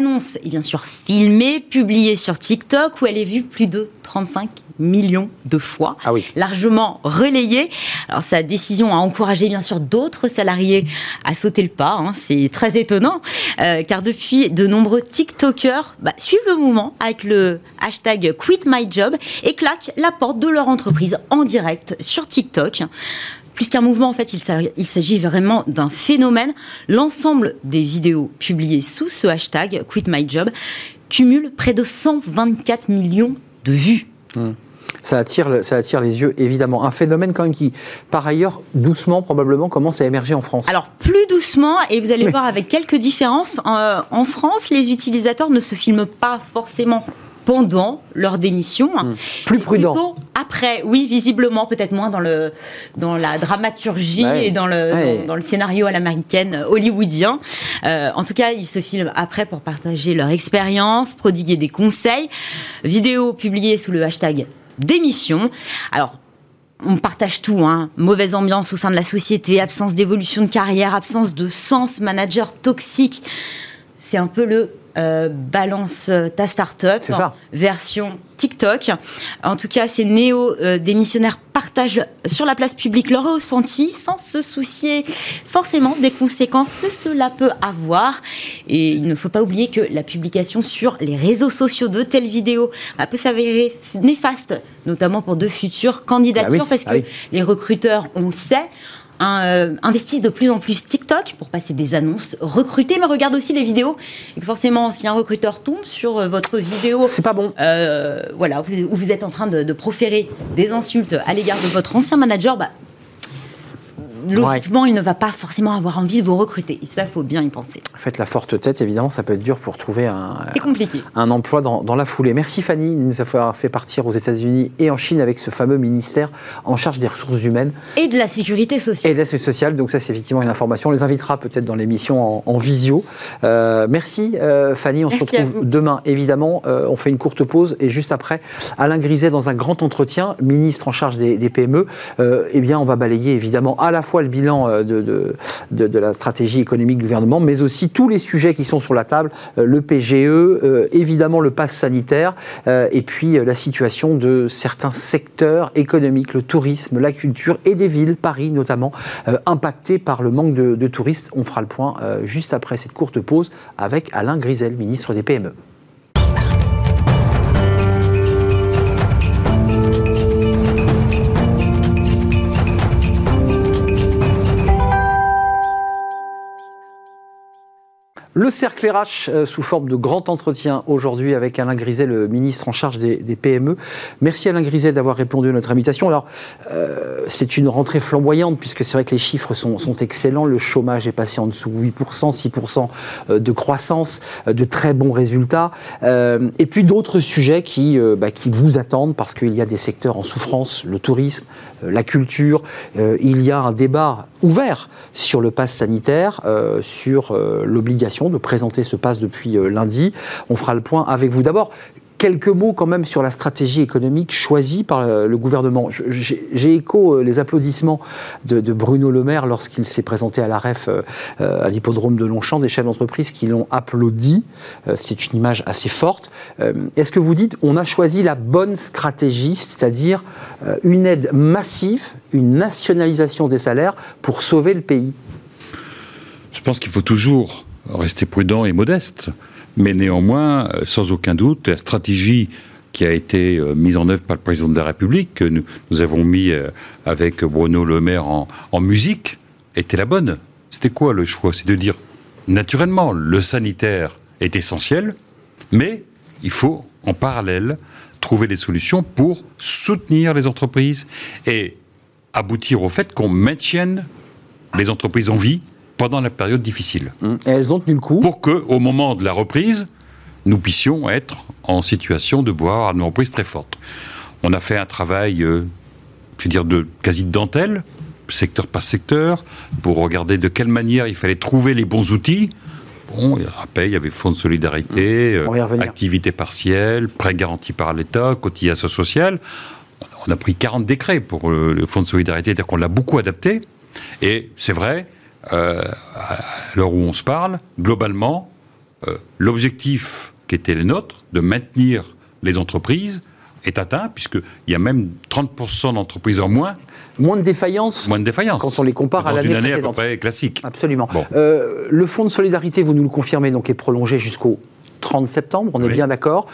L'annonce est bien sûr filmée, publiée sur TikTok où elle est vue plus de 35 millions de fois, ah oui. largement relayée. Alors sa décision a encouragé bien sûr d'autres salariés à sauter le pas, hein. c'est très étonnant, euh, car depuis de nombreux TikTokers bah, suivent le mouvement avec le hashtag Quit My Job et claquent la porte de leur entreprise en direct sur TikTok plus qu'un mouvement, en fait, il s'agit vraiment d'un phénomène. L'ensemble des vidéos publiées sous ce hashtag Quit My Job cumule près de 124 millions de vues. Mmh. Ça attire, ça attire les yeux, évidemment. Un phénomène quand même qui, par ailleurs, doucement, probablement, commence à émerger en France. Alors, plus doucement, et vous allez voir avec quelques différences. En, en France, les utilisateurs ne se filment pas forcément pendant leur démission. Mmh. Plus prudent. après, oui, visiblement, peut-être moins dans, le, dans la dramaturgie et dans le, dans, le scénario à l'américaine hollywoodien. Euh, en tout cas, ils se filment après pour partager leur expérience, prodiguer des conseils. Vidéo publiée sous le hashtag démission. Alors, on partage tout, hein. mauvaise ambiance au sein de la société, absence d'évolution de carrière, absence de sens, manager toxique. C'est un peu le euh, balance ta startup version TikTok. En tout cas, ces néo-démissionnaires partagent sur la place publique leur ressenti sans se soucier forcément des conséquences que cela peut avoir. Et il ne faut pas oublier que la publication sur les réseaux sociaux de telles vidéos peut s'avérer néfaste, notamment pour de futures candidatures, ah parce ah que les recruteurs, on le sait, euh, investissent de plus en plus TikTok pour passer des annonces, recruter, mais regarde aussi les vidéos. Et forcément, si un recruteur tombe sur euh, votre vidéo, c'est pas bon. Euh, voilà, où vous êtes en train de, de proférer des insultes à l'égard de votre ancien manager, bah, logiquement, il ne va pas forcément avoir envie de vous recruter. Ça, faut bien y penser. Faites la forte tête, évidemment, ça peut être dur pour trouver un, compliqué. un emploi dans, la foulée. Merci Fanny de nous avoir fait partir aux États-Unis et en Chine avec ce fameux ministère en charge des ressources humaines. Et de la sécurité sociale. Et de la sécurité sociale, donc ça c'est effectivement une information. On les invitera peut-être dans l'émission en, visio. Euh, merci euh, Fanny, on se retrouve demain évidemment. Euh, on fait une courte pause et juste après, Alain Griset dans un grand entretien, ministre en charge des, des PME, eh bien on va balayer évidemment à la fois le bilan euh, de, de, la stratégie économique du gouvernement, mais aussi tous les sujets qui sont sur la table, euh, le PGE, euh, évidemment le pass sanitaire, et puis la situation de certains secteurs économiques, le tourisme, la culture et des villes, Paris notamment, impactés par le manque de, touristes. On fera le point juste après cette courte pause avec Alain Grisel, ministre des PME. Le cercle RH euh, sous forme de grand entretien aujourd'hui avec Alain Griset, le ministre en charge des, PME. Merci Alain Griset d'avoir répondu à notre invitation. Alors, euh, c'est une rentrée flamboyante puisque c'est vrai que les chiffres sont, excellents. Le chômage est passé en dessous de 8%, 6% de croissance, euh, de très bons résultats. et puis d'autres sujets qui, bah, qui vous attendent parce qu'il y a des secteurs en souffrance, le tourisme, la culture. il y a un débat ouvert sur le pass sanitaire, sur l'obligation de présenter ce passe depuis euh, lundi. On fera le point avec vous. D'abord, quelques mots quand même sur la stratégie économique choisie par euh, le gouvernement. J'ai écho euh, les applaudissements de, Bruno Le Maire lorsqu'il s'est présenté à la REF à l'hippodrome de Longchamp, des chefs d'entreprise qui l'ont applaudi. C'est une image assez forte. Est-ce que vous dites on a choisi la bonne stratégie, c'est-à-dire une aide massive, une nationalisation des salaires pour sauver le pays? Je pense qu'il faut toujours rester prudent et modeste. Mais néanmoins, euh, sans aucun doute, la stratégie qui a été euh, mise en œuvre par le président de la République, que nous, avons mis euh, avec Bruno Le Maire en, en musique, était la bonne. C'était quoi le choix? C'est de dire, naturellement, le sanitaire est essentiel, mais il faut, en parallèle, trouver des solutions pour soutenir les entreprises et aboutir au fait qu'on maintienne les entreprises en vie pendant la période difficile. Mmh. Et elles ont tenu le coup Pour qu'au moment de la reprise, nous puissions être en situation de boire une reprise très forte. On a fait un travail, euh, je veux dire, de quasi de dentelle, secteur par secteur, pour regarder de quelle manière il fallait trouver les bons outils. Bon, il rappelle, il y avait fonds de solidarité, mmh. euh, activité partielle, prêt garanti par l'État, cotisation sociale. on a pris 40 décrets pour le Fonds de solidarité, c'est-à-dire qu'on l'a beaucoup adapté. Et c'est vrai, à l'heure où on se parle, globalement, l'objectif qui était le nôtre, de maintenir les entreprises, est atteint, puisqu'il y a même 30% d'entreprises en moins. Moins de défaillances Moins de défaillances. Quand on les compare à l'année précédente. une année à peu près classique. Absolument. Euh, le fonds de solidarité, vous nous le confirmez, donc est prolongé jusqu'au 30 septembre, on est bien d'accord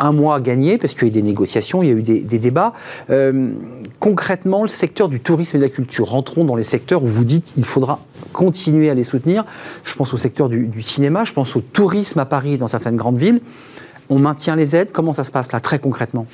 un mois gagné, parce qu'il y a eu des négociations, il y a eu des, débats. Euh, concrètement, le secteur du tourisme et de la culture, rentrons dans les secteurs où vous dites qu'il faudra continuer à les soutenir. Je pense au secteur du, cinéma, je pense au tourisme à Paris dans certaines grandes villes on maintient les aides Comment ça se passe là, très concrètement?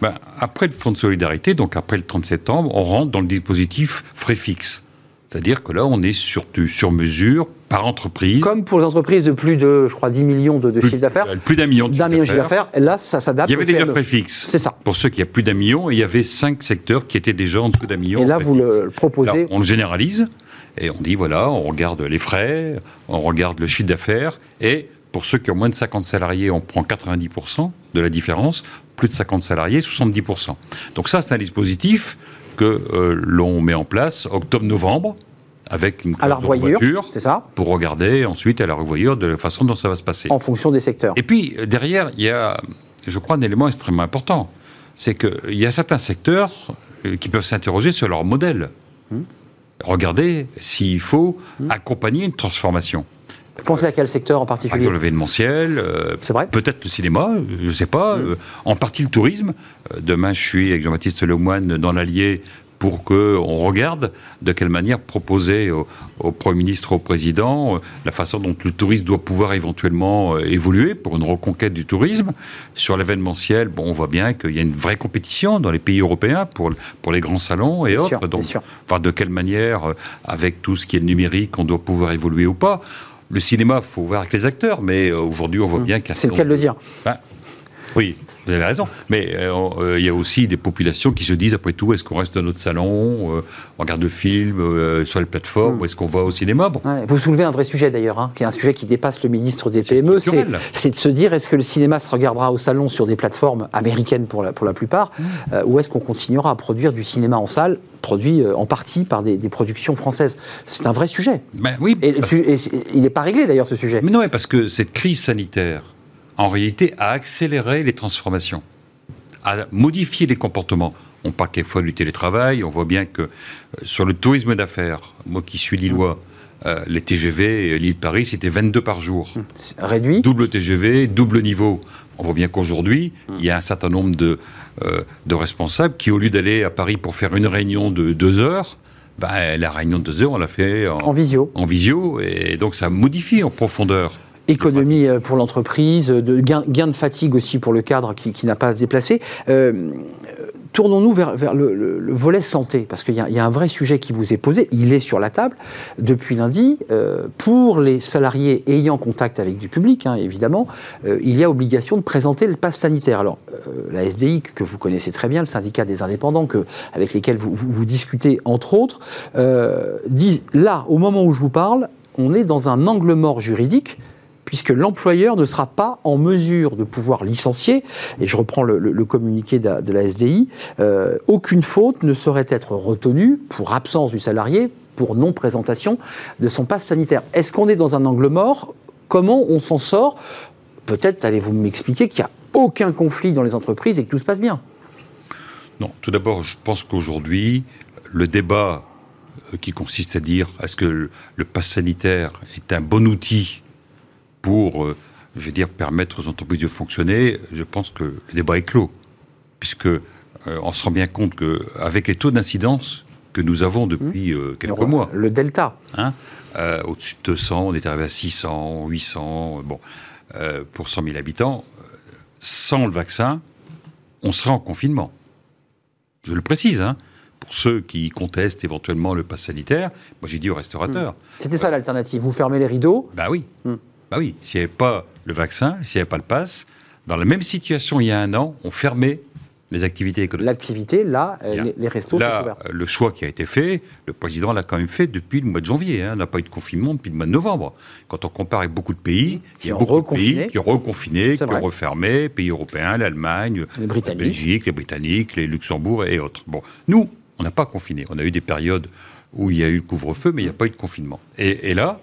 Ben, Après le fonds de solidarité, donc après le 30 septembre, on rentre dans le dispositif frais fixe. C'est-à-dire que là, on est sur, sur mesure par entreprise. Comme pour les entreprises de plus de, je crois, 10 millions de, de chiffre d'affaires. Plus d'un million de chiffre d'affaires. Là, ça s'adapte. Il y avait déjà frais fixes. C'est ça. Pour ceux qui ont plus d'un million, et il y avait cinq secteurs qui étaient déjà en dessous d'un million. Et là, vous le proposez. on le généralise et on dit voilà, on regarde les frais, on regarde le chiffre d'affaires et pour ceux qui ont moins de 50 salariés, on prend 90% de la différence. Plus de 50 salariés, 70%. Donc ça, c'est un dispositif que euh, l'on met en place octobre-novembre avec une à la c'est ça? Pour regarder ensuite à la revoyure de la façon dont ça va se passer. En fonction des secteurs. Et puis, euh, derrière, il y a, je crois, un élément extrêmement important. C'est qu'il y a certains secteurs euh, qui peuvent s'interroger sur leur modèle. Hum. Regardez s'il faut hum. accompagner une transformation. Vous pensez à quel secteur en particulier? Par l'événementiel, euh, peut-être le cinéma, je ne sais pas, mm. euh, en partie le tourisme. Euh, demain, je suis avec Jean-Baptiste Lemoine dans l'Allier pour qu'on regarde de quelle manière proposer au, Premier ministre, au Président, la façon dont le tourisme doit pouvoir éventuellement évoluer pour une reconquête du tourisme. Sur l'événementiel, bon, on voit bien qu'il y a une vraie compétition dans les pays européens pour, pour les grands salons et autres. donc, enfin, de quelle manière, avec tout ce qui est numérique, on doit pouvoir évoluer ou pas le cinéma, il faut voir avec les acteurs, mais euh, aujourd'hui, on voit mmh. bien qu'il y a... C'est le cas de le dire. Ben, oui, vous avez raison. Mais euh, euh, il y a aussi des populations qui se disent, après tout, est-ce qu'on reste dans notre salon, on regarde le film sur les plateformes, mmh. ou est-ce qu'on va au cinéma? Vous soulevez un vrai sujet d'ailleurs, hein, qui est un sujet qui dépasse le ministre des PME. C'est de se dire, est-ce que le cinéma se regardera au salon sur des plateformes américaines pour la, pour la plupart, mmh. ou est-ce qu'on continuera à produire du cinéma en salle produit en partie par des, productions françaises? C'est un vrai sujet. Ben oui. Et, il n'est pas réglé d'ailleurs ce sujet. Mais non, parce que cette crise sanitaire, en réalité, a accéléré les transformations, a modifié les comportements. On parle quelquefois du télétravail, on voit bien que euh, sur le tourisme d'affaires, moi qui suis lillois, euh, les TGV, Lille-Paris, c'était 22 par jour. Réduit Double TGV, double niveau. On voit bien qu'aujourd'hui, il y a un certain nombre de, euh, de responsables qui, au lieu d'aller à Paris pour faire une réunion de deux heures, ben, la réunion de deux heures, on l'a fait en, visio. En visio, et donc ça modifie en profondeur économie euh, pour l'entreprise, de gain, de fatigue aussi pour le cadre qui, n'a pas à se déplacer tournons-nous vers, le, volet santé, parce qu'il y, a un vrai sujet qui vous est posé, il est sur la table depuis lundi. Euh, pour les salariés ayant contact avec du public, hein, évidemment, euh, il y a obligation de présenter le pass sanitaire. Alors, euh, la SDI, que vous connaissez très bien, le syndicat des indépendants, que, avec lesquels vous, vous, discutez, entre autres, disent, là, au moment où je vous parle, on est dans un angle mort juridique puisque l'employeur ne sera pas en mesure de pouvoir licencier, et je reprends le, communiqué de, la SDI, euh, aucune faute ne saurait être retenue pour absence du salarié, pour non-présentation de son passe sanitaire. Est-ce qu'on est dans un angle mort? Comment on s'en sort? Peut-être allez-vous m'expliquer qu'il n'y a aucun conflit dans les entreprises et que tout se passe bien. Non, tout d'abord, je pense qu'aujourd'hui, le débat euh, qui consiste à dire est-ce que le, le pass sanitaire est un bon outil pour, euh, je veux dire, permettre aux entreprises de fonctionner, je pense que le débat est clos. Puisque euh, on se rend bien compte qu'avec les taux d'incidence que nous avons depuis mmh. euh, quelques mois. Le delta. Hein, au-dessus de 200, on est arrivé à 600, 800, bon, pour 100 000 habitants. Sans le vaccin, on serait en confinement. Je le précise, hein pour ceux qui contestent éventuellement le pass sanitaire, moi j'ai dit aux restaurateurs. Mmh. C'était ça l'alternative, vous fermez les rideaux Ben oui. Mmh. Bah oui, s'il n'y avait pas le vaccin, s'il n'y avait pas le pass, dans la même situation il y a un an, on fermait les activités économiques. L'activité, là, les, les, restos là, sont ouverts. Le choix qui a été fait, le président l'a quand même fait depuis le mois de janvier. Hein. On n'a pas eu de confinement depuis le mois de novembre. Quand on compare avec beaucoup de pays, il y a beaucoup de pays qui ont reconfiné, qui ont refermé, pays européens, l'Allemagne, la Belgique, les Britanniques, les Luxembourg et autres. Bon, nous, on n'a pas confiné. On a eu des périodes où il y a eu le couvre-feu, mais il n'y a pas eu de confinement. Et, et là,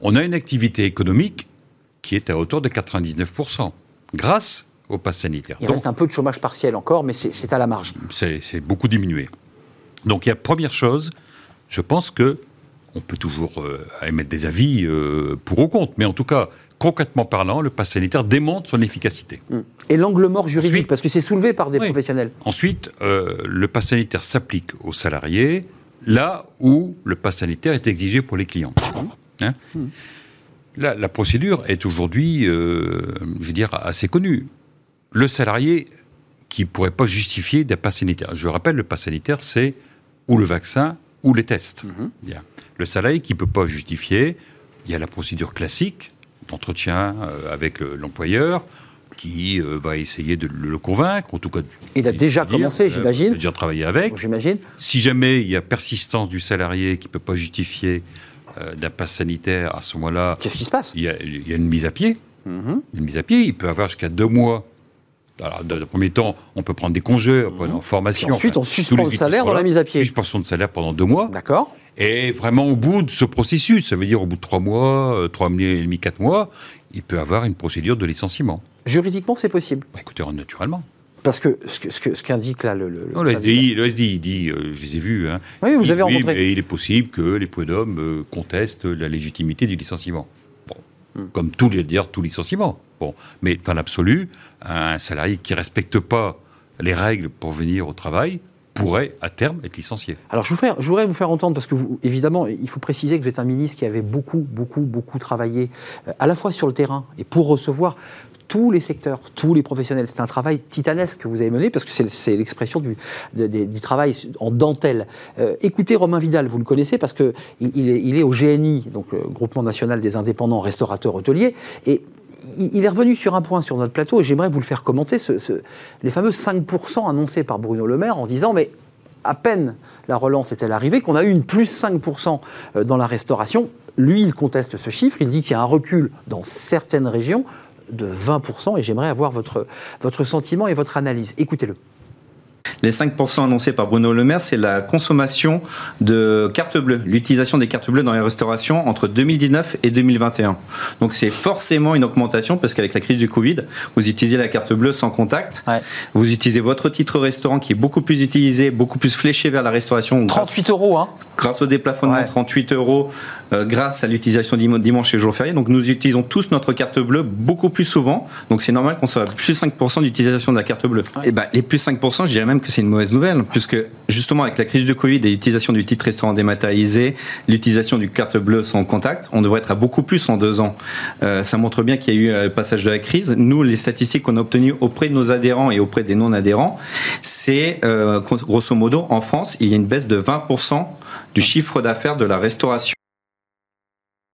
on a une activité économique qui est à hauteur de 99%, grâce au pass sanitaire. Il reste un peu de chômage partiel encore, mais c'est à la marge. C'est beaucoup diminué. Donc, il y a première chose, je pense que on peut toujours euh, émettre des avis euh, pour ou contre, mais en tout cas, concrètement parlant, le pass sanitaire démontre son efficacité. Et l'angle mort juridique, parce que c'est soulevé par des professionnels. Ensuite, euh, le pass sanitaire s'applique aux salariés là où le pass sanitaire est exigé pour les clients. Hum. Hein hum. La, procédure est aujourd'hui, je veux dire, assez connue le salarié qui ne pourrait pas justifier d'un pass sanitaire. Je rappelle, le pass sanitaire, c'est ou le vaccin ou les tests. Mhm. Bien. Le salarié qui ne peut pas justifier, il y a la procédure classique d'entretien euh, avec l'employeur qui euh, va essayer de le convaincre, en tout cas. Il a déjà commencé, euh, j'imagine. Il a déjà travaillé avec. J'imagine. Si jamais il y a persistance du salarié qui ne peut pas justifier d'un pass sanitaire, à ce moment-là. Qu'est-ce qui se passe il y, a, une mise à pied. Mhm. Une mise à pied. Il peut avoir jusqu'à deux mois alors, dans le premier temps, on peut prendre des congés, on peut aller en formation. ensuite, on suspend le salaire dans la mise à pied. Suspension de salaire pendant deux mois. D'accord. Et vraiment, au bout de ce processus, ça veut dire au bout de trois mois, euh, trois mois et demi, quatre mois, il peut avoir une procédure de licenciement. Juridiquement, c'est possible bah, Écoutez, naturellement. Parce que ce qu'indique là le. le, le SDI, le SDI dit, euh, je les ai vus. Hein, oui, vous avez rencontré. Et il est possible que les prud'hommes euh, contestent la légitimité du licenciement. Bon. Hmm. Comme tout, dire, tout licenciement. Bon. Mais dans l'absolu, un salarié qui ne respecte pas les règles pour venir au travail pourrait à terme être licencié. Alors je, je voudrais vous faire entendre, parce que vous, évidemment, il faut préciser que vous êtes un ministre qui avait beaucoup, beaucoup, beaucoup travaillé, euh, à la fois sur le terrain et pour recevoir tous les secteurs, tous les professionnels. C'est un travail titanesque que vous avez mené parce que c'est l'expression du, travail en dentelle. Euh, écoutez Romain Vidal, vous le connaissez parce qu'il il est, au GNI, donc le Groupement National des Indépendants Restaurateurs Hôteliers, et il est revenu sur un point sur notre plateau, et j'aimerais vous le faire commenter, les fameux 5% annoncés par Bruno Le Maire en disant, mais à peine la relance est-elle arrivée, qu'on a eu une plus 5% euh, dans la restauration. Lui, il conteste ce chiffre, il dit qu'il y a un recul dans certaines régions de 20%, et j'aimerais avoir votre, votre sentiment et votre analyse. Écoutez-le. Les 5% annoncés par Bruno Le Maire, c'est la consommation de cartes bleues, l'utilisation des cartes bleues dans les restaurations entre 2019 et 2021. Donc c'est forcément une augmentation parce qu'avec la crise du Covid, vous utilisez la carte bleue sans contact. Vous utilisez votre titre restaurant qui est beaucoup plus utilisé, beaucoup plus fléché vers la restauration. 38 euros, hein Grâce au déplafonnement, 38 euros euh, grâce à l'utilisation dimanche et jour férié. Donc nous utilisons tous notre carte bleue beaucoup plus souvent. Donc c'est normal qu'on soit à plus 5% d'utilisation de la carte bleue. Et ben, les plus 5%, je dirais même que c'est une mauvaise nouvelle, puisque justement avec la crise du Covid et l'utilisation du titre restaurant dématérialisé, l'utilisation du carte bleue sans contact, on devrait être à beaucoup plus en deux ans. Euh, ça montre bien qu'il y a eu un euh, passage de la crise. Nous, les statistiques qu'on a obtenues auprès de nos adhérents et auprès des non-adhérents, c'est grosso modo en France, il y a une baisse de 20% du chiffre d'affaires de la restauration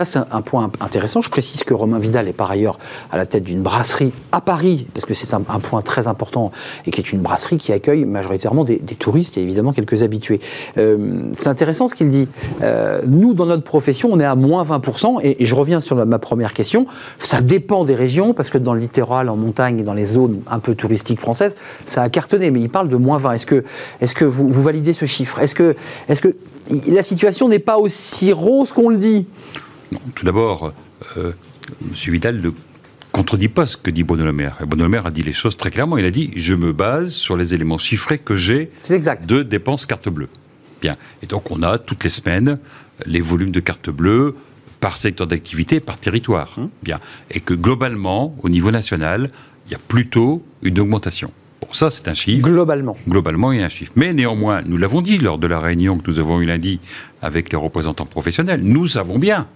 c'est un point intéressant. Je précise que Romain Vidal est par ailleurs à la tête d'une brasserie à Paris, parce que c'est un, point très important, et qui est une brasserie qui accueille majoritairement des, touristes et évidemment quelques habitués. Euh, c'est intéressant ce qu'il dit. Euh, nous, dans notre profession, on est à moins 20%, et, je reviens sur ma première question. Ça dépend des régions, parce que dans le littoral, en montagne et dans les zones un peu touristiques françaises, ça a cartonné, mais il parle de moins 20. Est-ce que, est -ce que vous, vous validez ce chiffre? Est-ce que, est -ce que la situation n'est pas aussi rose qu'on le dit? Tout d'abord, euh, M. Vidal ne contredit pas ce que dit Bruno Le Maire. Bruno Le Maire a dit les choses très clairement. Il a dit Je me base sur les éléments chiffrés que j'ai de dépenses carte bleue. Bien. Et donc, on a toutes les semaines les volumes de carte bleue par secteur d'activité, par territoire. Hum. Bien. Et que globalement, au niveau national, il y a plutôt une augmentation. Bon, ça, c'est un chiffre. Globalement. Globalement, il y a un chiffre. Mais néanmoins, nous l'avons dit lors de la réunion que nous avons eue lundi avec les représentants professionnels, nous savons bien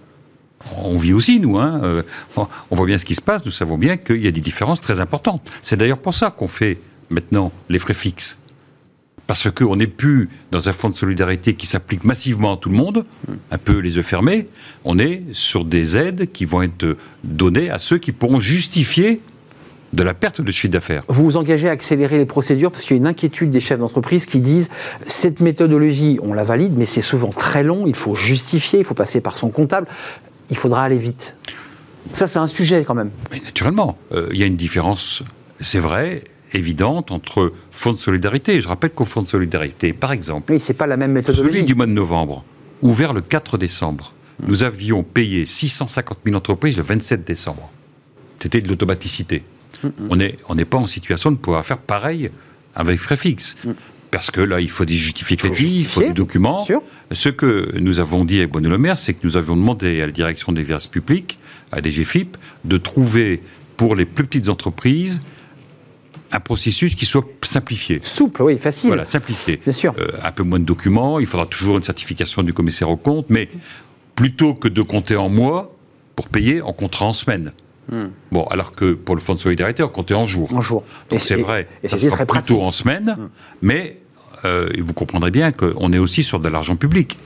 on vit aussi, nous. Hein, euh, on voit bien ce qui se passe. Nous savons bien qu'il y a des différences très importantes. C'est d'ailleurs pour ça qu'on fait maintenant les frais fixes. Parce qu'on n'est plus dans un fonds de solidarité qui s'applique massivement à tout le monde, un peu les yeux fermés. On est sur des aides qui vont être données à ceux qui pourront justifier de la perte de chiffre d'affaires. Vous vous engagez à accélérer les procédures parce qu'il y a une inquiétude des chefs d'entreprise qui disent cette méthodologie, on la valide, mais c'est souvent très long, il faut justifier, il faut passer par son comptable, il faudra aller vite. Ça, c'est un sujet quand même. Mais naturellement, euh, il y a une différence, c'est vrai, évidente entre fonds de solidarité. Je rappelle qu'au fonds de solidarité, par exemple, oui, c'est pas la même méthodologie. Celui du mois de novembre, ouvert le 4 décembre, nous avions payé 650 000 entreprises le 27 décembre. C'était de l'automaticité. On n'est on pas en situation de pouvoir faire pareil avec frais fixes. Parce que là, il faut des justificatifs, il faut des documents. Ce que nous avons dit avec Bruno Le Maire, c'est que nous avions demandé à la direction des finances publiques, à DGFIP, de trouver pour les plus petites entreprises un processus qui soit simplifié. Souple, oui, facile. Voilà, simplifié. Bien sûr. Euh, un peu moins de documents, il faudra toujours une certification du commissaire aux comptes, mais plutôt que de compter en mois, pour payer, on comptera en semaine. Hmm. Bon, alors que pour le fonds de solidarité, on comptait en jours. En jours. Donc c'est vrai, et ça sera plutôt en semaine, hmm. mais euh, vous comprendrez bien qu'on est aussi sur de l'argent public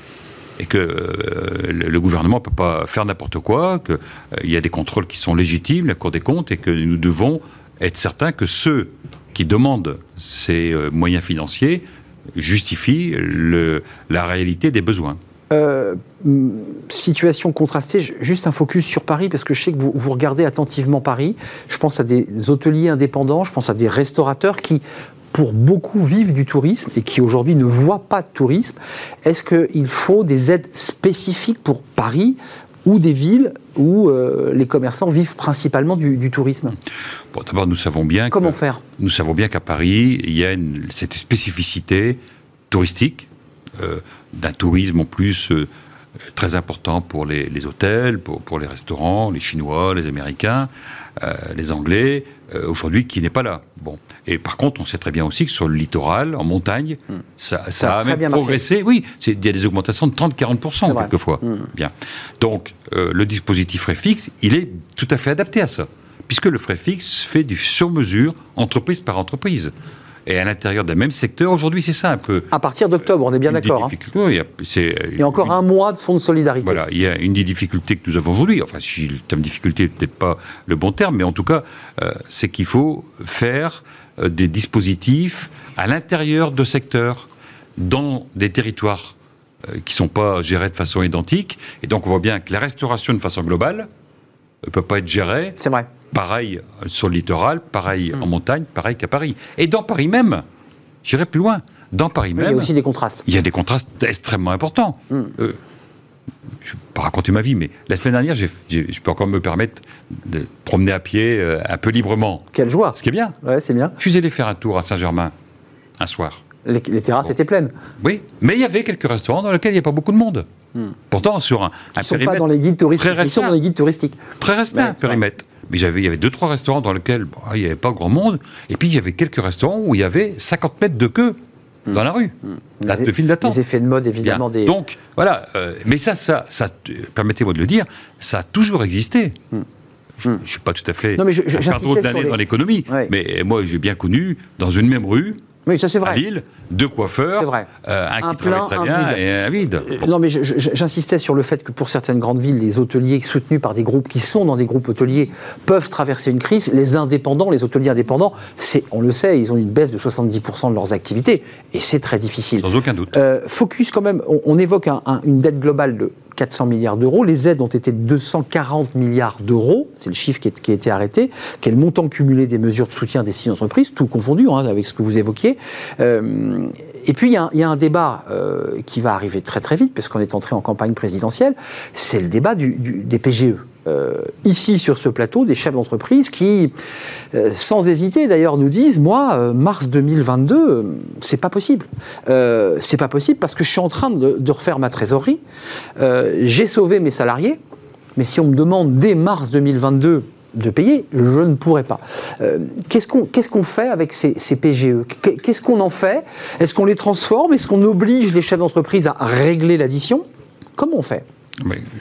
et que euh, le gouvernement ne peut pas faire n'importe quoi, qu'il euh, y a des contrôles qui sont légitimes, la Cour des comptes, et que nous devons être certains que ceux qui demandent ces moyens financiers justifient la réalité des besoins. Euh, situation contrastée, juste un focus sur Paris, parce que je sais que vous, vous, regardez attentivement Paris. Je pense à des hôteliers indépendants, je pense à des restaurateurs qui, pour beaucoup, vivent du tourisme et qui aujourd'hui ne voient pas de tourisme. Est-ce qu'il faut des aides spécifiques pour Paris ou des villes où euh, les commerçants vivent principalement du, tourisme? Bon, D'abord, nous savons bien. Comment faire? Nous savons bien qu'à Paris, il y a cette spécificité touristique. Euh, d'un tourisme en plus euh, très important pour les, hôtels, pour, les restaurants, les Chinois, les Américains, euh, les Anglais, euh, aujourd'hui qui n'est pas là. Bon. Et par contre, on sait très bien aussi que sur le littoral, en montagne, hmm. ça, a, même progressé. Oui, il y a des augmentations de 30-40% quelquefois. Hmm. Bien. Donc, le dispositif frais fixe, il est tout à fait adapté à ça. Puisque le frais fixe fait du sur-mesure, entreprise par entreprise et à l'intérieur d'un même secteur. Aujourd'hui, c'est ça un peu. À partir d'octobre, on est bien d'accord. Hein. il, y a encore un mois de fonds de solidarité. Voilà, il y a une des difficultés que nous avons aujourd'hui. Enfin, si le terme difficulté n'est peut-être pas le bon terme, mais en tout cas, euh, c'est qu'il faut faire euh, des dispositifs à l'intérieur de secteurs, dans des territoires euh, qui ne sont pas gérés de façon identique. Et donc, on voit bien que la restauration, de façon globale, ne peut pas être gérée. C'est vrai Pareil sur le littoral, pareil en hmm. montagne, pareil qu'à Paris. Et dans Paris même, j'irai plus loin, dans Paris même. Il y a aussi des contrastes. Il y a des contrastes extrêmement importants. Hmm. Euh, je ne vais pas raconter ma vie, mais la semaine dernière, je peux encore me permettre de promener à pied euh, un peu librement. Quelle joie Ce qui est bien. Ouais, c'est bien. Je suis allé faire un tour à Saint-Germain un soir. Les, terrasses étaient pleines. Oui, mais il y avait quelques restaurants dans lesquels il n'y a pas beaucoup de monde. Hmm. Pourtant, sur un, un sont pas dans les guides touristiques. Très ils sont dans les guides touristiques. Très restreint, périmètre. Mais il y avait deux, trois restaurants dans lesquels il n'y avait pas grand monde. Et puis, il y avait quelques restaurants où il y avait 50 mètres de queue dans la rue. Mmh. de file d'attente. Les effets de mode, évidemment. Des... Donc, voilà. Euh, mais ça, ça, ça permettez-moi de le dire, ça a toujours existé. Hmm. Je ne suis pas tout à fait non, mais je, je, d'années dans l'économie, mais moi j'ai bien connu, dans une même rue, oui, ça c'est vrai. À Lille, deux coiffeurs, vrai. Euh, un, qui plein, très bien vide. et un vide. Euh, non, mais j'insistais sur le fait que pour certaines grandes villes, les hôteliers soutenus par des groupes qui sont dans des groupes hôteliers peuvent traverser une crise. Les indépendants, les hôteliers indépendants, c'est, on le sait, ils ont une baisse de 70% de leurs activités et c'est très difficile. Sans aucun doute. Euh, focus quand même, on, évoque une dette globale de 400 milliards d'euros. Les aides ont été de 240 milliards d'euros. C'est le chiffre qui, a été arrêté. Quel montant cumulé des mesures de soutien des six entreprises, tout confondu hein, avec ce que vous évoquiez. Euh, et puis, il y, a un débat euh, qui va arriver très très vite, parce qu'on est entré en campagne présidentielle. C'est le débat des PGE. Euh, ici sur ce plateau des chefs d'entreprise qui, sans hésiter d'ailleurs, nous disent moi, mars 2022, c'est pas possible. c'est pas possible parce que je suis en train de, refaire ma trésorerie. J'ai sauvé mes salariés, mais si on me demande dès mars 2022 de payer, je ne pourrais pas. Euh, qu'est-ce qu'on fait avec ces, PGE Qu'est-ce qu'on en fait? Est-ce qu'on les transforme? Est-ce qu'on oblige les chefs d'entreprise à régler l'addition? Comment on fait?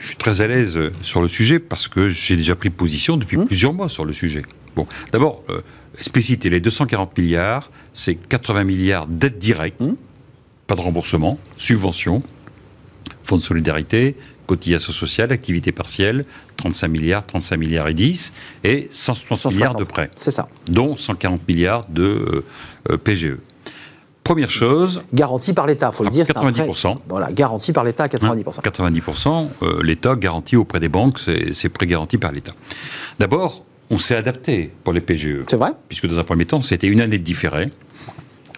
Je suis très à l'aise euh, sur le sujet parce que j'ai déjà pris position depuis hum. plusieurs mois sur le sujet. Bon, d'abord, euh, expliciter les 240 milliards, c'est 80 milliards d'aides directes, hum. pas de remboursement, subventions, fonds de solidarité, cotisation sociale, activité partielle, 35 milliards, 35 milliards et 10, et 160, milliards de prêts. C'est ça. Dont 140 milliards de euh, euh, PGE. Première chose. Garantie par l'État, il faut le dire. 90%. voilà, garantie par l'État à 90%. 90%, hein, euh, l'État garantit auprès des banques, c'est prêts garantis par l'État. D'abord, on s'est adapté pour les PGE. C'est vrai. Puisque dans un premier temps, c'était une année de différé.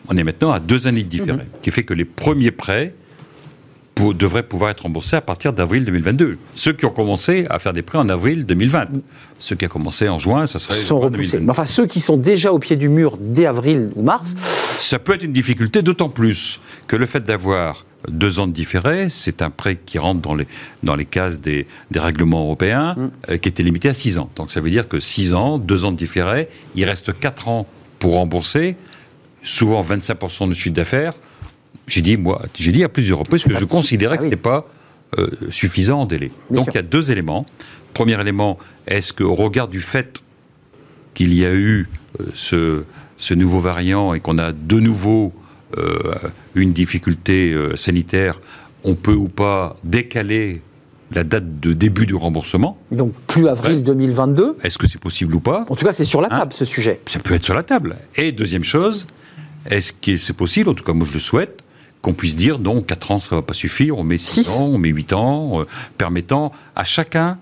On est maintenant à deux années de différé. Mhm. Ce qui fait que les premiers prêts devraient pouvoir être remboursés à partir d'avril 2022. Ceux qui ont commencé à faire des prêts en avril 2020. Ceux qui ont commencé en juin, ça serait. Sont repoussés. Mais enfin, ceux qui sont déjà au pied du mur dès avril ou mars. Ça peut être une difficulté, d'autant plus que le fait d'avoir deux ans de différé, c'est un prêt qui rentre dans les, dans les cases des, des règlements européens, mm. euh, qui était limité à six ans. Donc ça veut dire que six ans, deux ans de différé, il reste quatre ans pour rembourser, souvent 25% de chiffre d'affaires. J'ai dit, moi, j'ai dit à plusieurs reprises que je considérais que ce n'était pas euh, suffisant en délai. Donc il y a deux éléments. Premier élément, est-ce qu'au regard du fait qu'il y a eu euh, ce, ce, nouveau variant et qu'on a de nouveau euh, une difficulté sanitaire, on peut ou pas décaler la date de début du remboursement? Donc plus avril 2022. Est-ce que c'est possible ou pas? En tout cas, c'est sur la hein? table ce sujet. Ça peut être sur la table. Et deuxième chose, est-ce que c'est possible, en tout cas moi je le souhaite, qu'on puisse dire non, 4 ans, ça ne va pas suffire, on met 6 ans, on met 8 ans, euh, permettant à chacun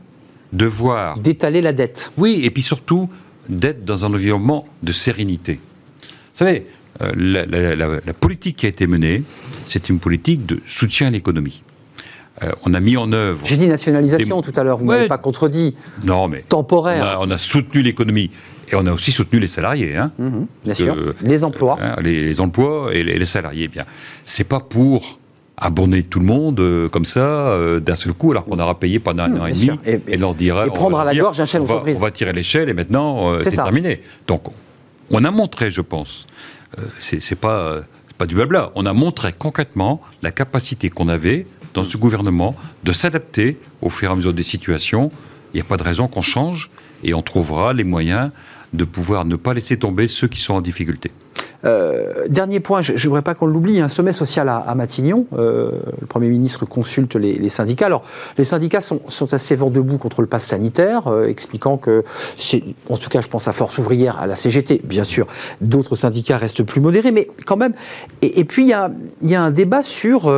de voir... D'étaler la dette. Oui, et puis surtout d'être dans un environnement de sérénité. Vous savez, euh, la, politique qui a été menée, c'est une politique de soutien à l'économie. Euh, on a mis en œuvre. J'ai dit nationalisation tout à l'heure, vous ne m'avez pas contredit. Non, mais. Temporaire. On a, soutenu l'économie. Et on a aussi soutenu les salariés. Hein, mhm, bien sûr. Les emplois. Hein, les, emplois et les, salariés. Bien. C'est pas pour abonner tout le monde euh, comme ça euh, d'un seul coup alors qu'on aura payé pendant un mhm, an et demi et, leur dire et prendre à la gorge un chef d'entreprise. On va tirer l'échelle et maintenant c'est terminé. Donc on a montré, je pense, c'est pas pas du blabla. On a montré concrètement la capacité qu'on avait dans ce gouvernement de s'adapter au fur et à mesure des situations. Il n'y a pas de raison qu'on change et on trouvera les moyens de pouvoir ne pas laisser tomber ceux qui sont en difficulté. Euh, dernier point, je ne voudrais pas qu'on l'oublie, un sommet social à, Matignon. Euh, le Premier ministre consulte les, syndicats. Alors, les syndicats sont, assez vent debout contre le pass sanitaire, euh, expliquant que, en tout cas, je pense à Force ouvrière, à la CGT, bien sûr, d'autres syndicats restent plus modérés, mais quand même. Et, puis, il y a, un débat sur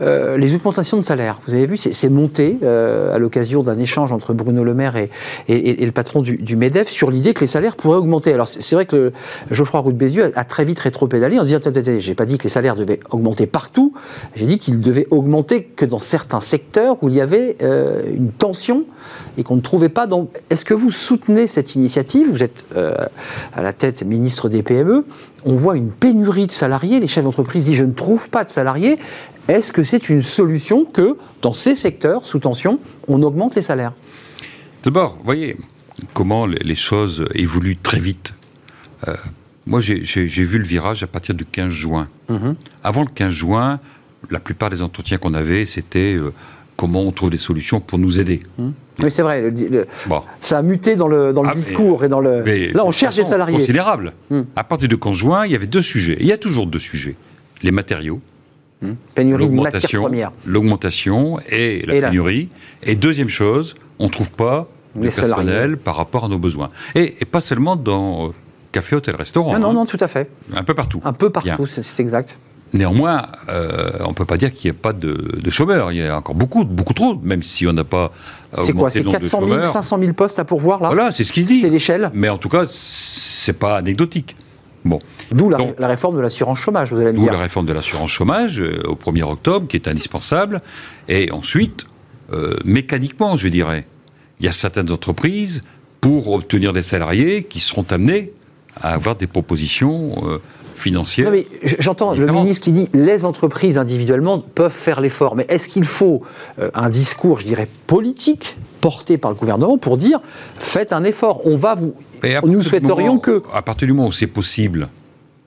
les augmentations de salaire. Vous avez vu, c'est, monté à l'occasion d'un échange entre Bruno Le Maire et, le patron du, MEDEF sur l'idée que les salaires pourraient augmenter. Alors, c'est, vrai que Geoffroy Roux de Bézieux a très vite rétro-pédaler en disant j'ai pas dit que les salaires devaient augmenter partout, j'ai dit qu'ils devaient augmenter que dans certains secteurs où il y avait euh, une tension et qu'on ne trouvait pas. Dans... Est-ce que vous soutenez cette initiative? Vous êtes euh, à la tête ministre des PME. On voit une pénurie de salariés. Les chefs d'entreprise disent je ne trouve pas de salariés. Est-ce que c'est une solution que dans ces secteurs sous tension, on augmente les salaires? D'abord, voyez comment les choses évoluent très vite. Euh, moi, j'ai vu le virage à partir du 15 juin. Mhm. Avant le 15 juin, la plupart des entretiens qu'on avait, c'était euh, comment on trouve des solutions pour nous aider. Mhm. Oui, c'est vrai. Ça a muté dans le, dans le ah, discours et dans le. Là, on cherche des salariés. Considérable. Mhm. À partir du 15 juin, il y avait deux sujets. Il y a toujours deux sujets les matériaux. Pénurie de matières premières. L'augmentation et la pénurie. Et deuxième chose, on ne trouve pas de personnel par rapport à nos besoins. Et, et, pas seulement dans café, hôtel, restaurant. Non, non, hein. non, tout à fait. Un peu partout. Un peu partout, c'est exact. Néanmoins, euh, on ne peut pas dire qu'il n'y ait pas de, chômeurs. Il y a encore beaucoup, beaucoup trop, même si on n'a pas. C'est quoi C'est 400 000, 500 000 postes à pourvoir là Voilà, c'est ce qu'il dit. C'est l'échelle. Mais en tout cas, c'est pas anecdotique. Bon. D'où la, réforme de l'assurance chômage, vous allez me dire. D'où la réforme de l'assurance chômage euh, au 1er octobre, qui est indispensable. Et ensuite, euh, mécaniquement, je dirais, il y a certaines entreprises, pour obtenir des salariés, qui seront amenés à avoir des propositions euh, financières. mais j'entends le ministre qui dit les entreprises individuellement peuvent faire l'effort, mais est-ce qu'il faut euh, un discours, je dirais, politique porté par le gouvernement pour dire faites un effort, on va vous. Nous souhaiterions que. À partir du moment où c'est possible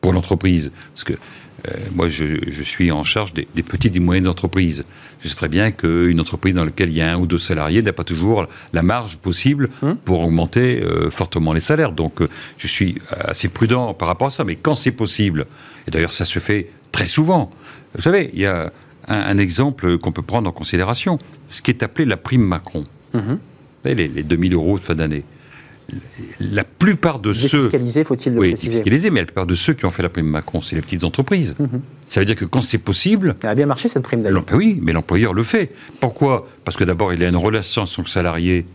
pour l'entreprise, parce que euh, moi, je, suis en charge des, petites et moyennes entreprises. Je sais très bien qu'une entreprise dans laquelle il y a un ou deux salariés n'a pas toujours la marge possible hum. pour augmenter euh, fortement les salaires. Donc, euh, je suis assez prudent par rapport à ça. Mais quand c'est possible, et d'ailleurs, ça se fait très souvent. Vous savez, il y a un, exemple qu'on peut prendre en considération, ce qui est appelé la prime Macron. Mhm. les, les 2000 euros de fin d'année la plupart de ceux. Défiscalisés, faut-il le oui, défiscalisés, mais la plupart de ceux qui ont fait la prime Macron, c'est les petites entreprises. Mhm. Ça veut dire que quand c'est possible. Ça a bien marché cette prime d'ailleurs. Oui, mais l'employeur le fait. Pourquoi? Parce que d'abord, il a une relation avec son salarié